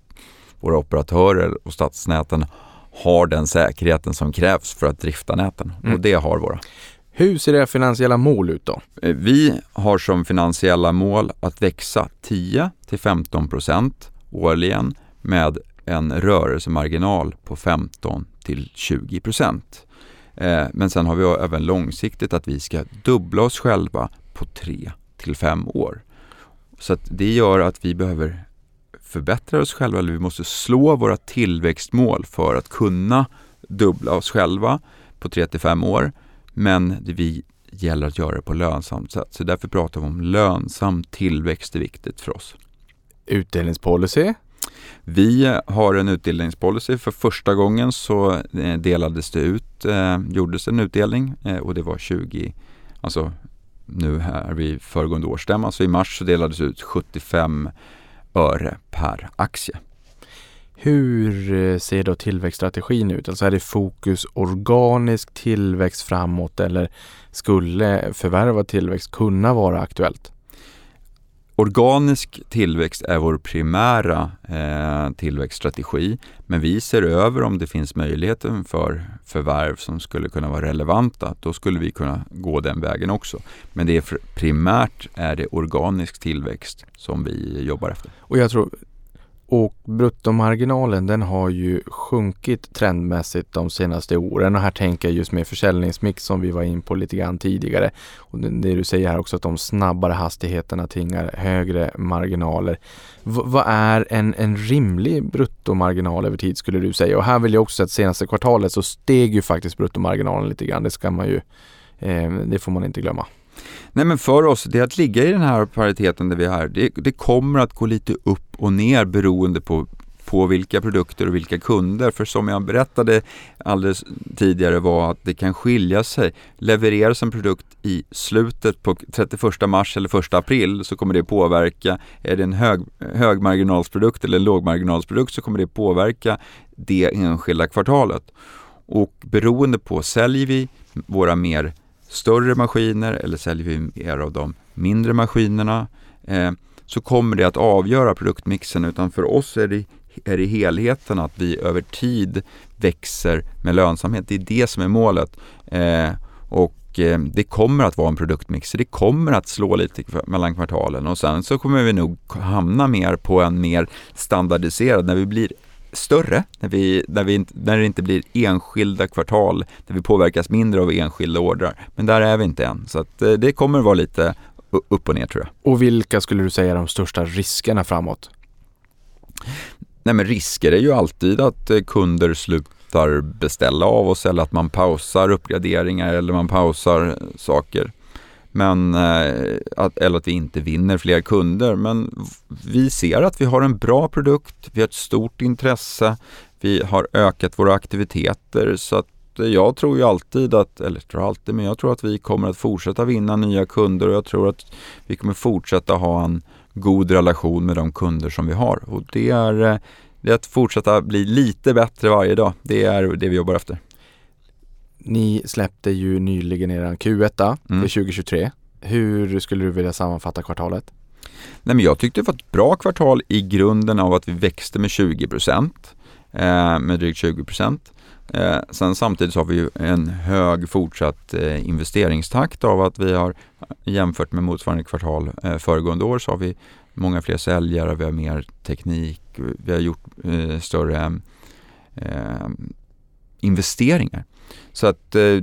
våra operatörer och stadsnäten har den säkerheten som krävs för att drifta näten mm. och det har våra. Hur ser era finansiella mål ut då? Eh, vi har som finansiella mål att växa 10 till 15 procent årligen med en rörelsemarginal på 15 till 20 procent. Eh, men sen har vi även långsiktigt att vi ska dubbla oss själva på 3 till 5 år. Så det gör att vi behöver förbättra oss själva eller vi måste slå våra tillväxtmål för att kunna dubbla oss själva på 3-5 år. Men det vi gäller att göra det på lönsamt sätt. Så därför pratar vi om lönsam tillväxt är viktigt för oss. Utdelningspolicy? Vi har en utdelningspolicy. För första gången så eh, delades det ut, eh, gjordes en utdelning eh, och det var 20, alltså nu här vid föregående årsstämma, så i mars så delades ut 75 öre per aktie. Hur eh, ser då tillväxtstrategin ut? Alltså är det fokus organisk tillväxt framåt eller skulle förvärvad tillväxt kunna vara aktuellt? Organisk tillväxt är vår primära eh, tillväxtstrategi men vi ser över om det finns möjligheten för förvärv som skulle kunna vara relevanta. Då skulle vi kunna gå den vägen också. Men det är för, primärt är det organisk tillväxt som vi jobbar efter. Och jag tror och bruttomarginalen den har ju sjunkit trendmässigt de senaste åren och här tänker jag just med försäljningsmix som vi var in på lite grann tidigare. Och det, du säger här också att de snabbare hastigheterna tingar högre marginaler. V vad är en, en rimlig bruttomarginal över tid skulle du säga? Och här vill jag också säga att senaste kvartalet så steg ju faktiskt bruttomarginalen lite grann. Det ska man ju, eh, det får man inte glömma. Nej men för oss, det är att ligga i den här pariteten där vi är, det, det kommer att gå lite upp och ner beroende på på vilka produkter och vilka kunder. För som jag berättade alldeles tidigare var att det kan skilja sig. Levereras en produkt i slutet på 31 mars eller 1 april så kommer det påverka. Är det en hög, högmarginalsprodukt eller en lågmarginalsprodukt så kommer det påverka det enskilda kvartalet. Och beroende på, säljer vi våra mer större maskiner eller säljer vi mer av de mindre maskinerna eh, så kommer det att avgöra produktmixen utan för oss är det, är det helheten att vi över tid växer med lönsamhet. Det är det som är målet. Eh, och eh, det kommer att vara en produktmix. Det kommer att slå lite mellan kvartalen och sen så kommer vi nog hamna mer på en mer standardiserad, när vi blir större, när, vi, när, vi, när det inte blir enskilda kvartal, där vi påverkas mindre av enskilda ordrar. Men där är vi inte än, så att eh, det kommer vara lite upp och ner tror jag. Och vilka skulle du säga är de största riskerna framåt? Nej men risker är ju alltid att eh, kunder slutar beställa av oss eller att man pausar uppgraderingar eller man pausar saker. Men, eh, att, eller att vi inte vinner fler kunder. Men vi ser att vi har en bra produkt, vi har ett stort intresse, vi har ökat våra aktiviteter så att eh, jag tror ju alltid att, eller tror alltid, men jag tror att vi kommer att fortsätta vinna nya kunder och jag tror att vi kommer fortsätta ha en god relation med de kunder som vi har. Och det är, eh, det är att fortsätta bli lite bättre varje dag. Det är det vi jobbar efter. Ni släppte ju nyligen er Q1 mm. för 2023. Hur skulle du vilja sammanfatta kvartalet? Nej, men jag tyckte det var ett bra kvartal i grunden av att vi växte med 20 eh, med drygt 20 Eh, sen samtidigt så har vi ju en hög fortsatt eh, investeringstakt av att vi har jämfört med motsvarande kvartal eh, föregående år så har vi många fler säljare, vi har mer teknik, vi har gjort eh, större eh, investeringar. Så att eh,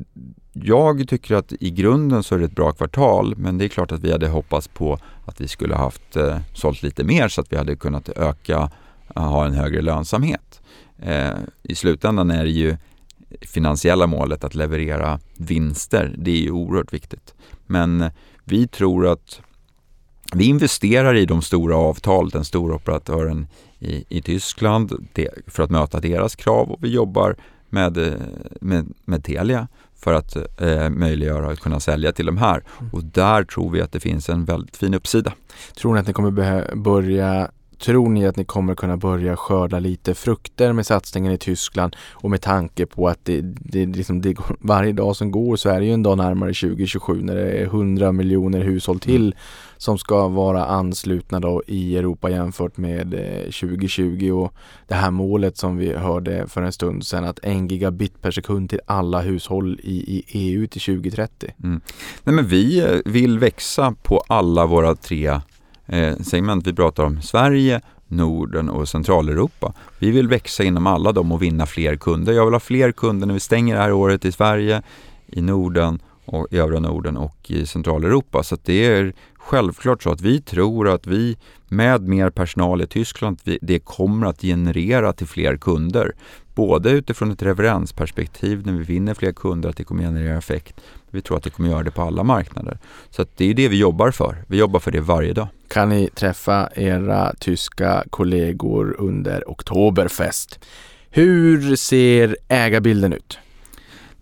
jag tycker att i grunden så är det ett bra kvartal men det är klart att vi hade hoppats på att vi skulle haft eh, sålt lite mer så att vi hade kunnat öka, eh, ha en högre lönsamhet. Eh, I slutändan är det ju finansiella målet att leverera vinster. Det är ju oerhört viktigt. Men vi tror att vi investerar i de stora avtal, den stora operatören i, i Tyskland för att möta deras krav och vi jobbar med, med, med Telia för att eh, möjliggöra att kunna sälja till de här. Mm. Och där tror vi att det finns en väldigt fin uppsida. Tror ni att ni kommer börja Tror ni att ni kommer kunna börja skörda lite frukter med satsningen i Tyskland och med tanke på att det, det, liksom, det varje dag som går så är det ju en dag närmare 2027 när det är 100 miljoner hushåll till mm som ska vara anslutna då i Europa jämfört med eh, 2020 och det här målet som vi hörde för en stund sedan att en gigabit per sekund till alla hushåll i, i EU till 2030. Mm. Nej, men vi eh, vill växa på alla våra tre eh, segment. Vi pratar om Sverige, Norden och Centraleuropa. Vi vill växa inom alla dem och vinna fler kunder. Jag vill ha fler kunder när vi stänger det här året i Sverige, i Norden och i övriga Norden och i Centraleuropa. Så det är självklart så att vi tror att vi med mer personal i Tyskland, det kommer att generera till fler kunder. Både utifrån ett referensperspektiv när vi vinner fler kunder, att det kommer generera effekt. Vi tror att det kommer göra det på alla marknader. Så det är det vi jobbar för. Vi jobbar för det varje dag. Kan ni träffa era tyska kollegor under Oktoberfest? Hur ser ägarbilden ut?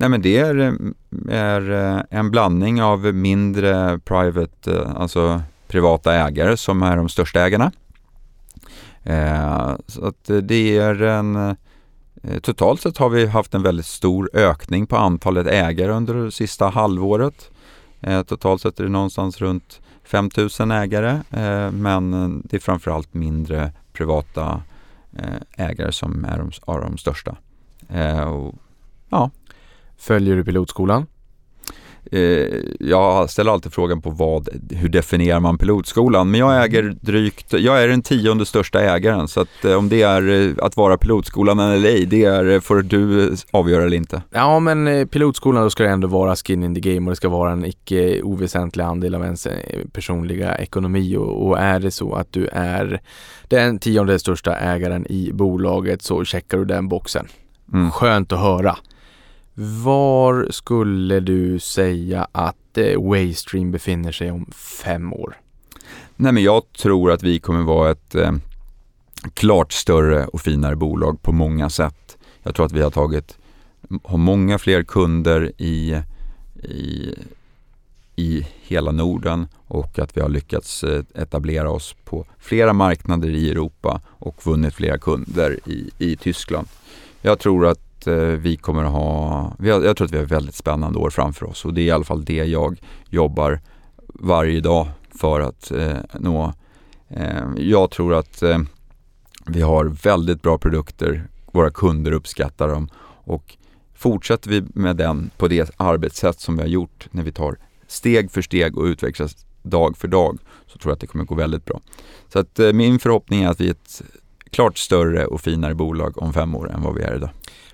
Nej men det är, är eh, en blandning av mindre private, eh, alltså privata ägare som är de största ägarna. Eh, så att det är en eh, totalt sett har vi haft en väldigt stor ökning på antalet ägare under det sista halvåret. Eh, totalt sett är det någonstans runt 5000 ägare eh, men det är framförallt mindre privata ägare som är de, är de största. ja. Följer du pilotskolan? Eh, jag ställer alltid frågan på vad, hur definierar man pilotskolan? Men jag äger drygt, jag är den tionde största ägaren så att eh, om det är eh, att vara pilotskolan eller ej, det är, får du avgöra eller inte. Ja men pilotskolan då ska det ändå vara skin in the game och det ska vara en icke oväsentlig andel av ens personliga ekonomi och, och är det så att du är den tionde största ägaren i bolaget så checkar du den boxen. Mm. Skönt att höra. Var skulle du säga att eh, Waystream befinner sig om fem år? Nej, men jag tror att vi kommer vara ett eh, klart större och finare bolag på många sätt. Jag tror att vi har tagit, har många fler kunder i, i, i hela Norden och att vi har lyckats eh, etablera oss på flera marknader i Europa och vunnit flera kunder i, i Tyskland. Jag tror att Eh, vi kommer att ha, vi har, jag tror att vi har väldigt spännande år framför oss och det är i alla fall det jag jobbar varje dag för att eh, nå. Eh, jag tror att eh, vi har väldigt bra produkter, våra kunder uppskattar dem och fortsätter vi med den på det arbetssätt som vi har gjort när vi tar steg för steg och utvecklas dag för dag så tror jag att det kommer gå väldigt bra. Så att eh, min förhoppning är att vi är ett klart större och finare bolag om fem år än vad vi är idag.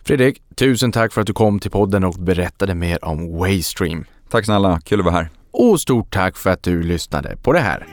Fredrik, tusen tack för att du kom till podden och berättade mer om Waystream. Tack snälla, kul att vara här. Och stort tack för att du lyssnade på det här.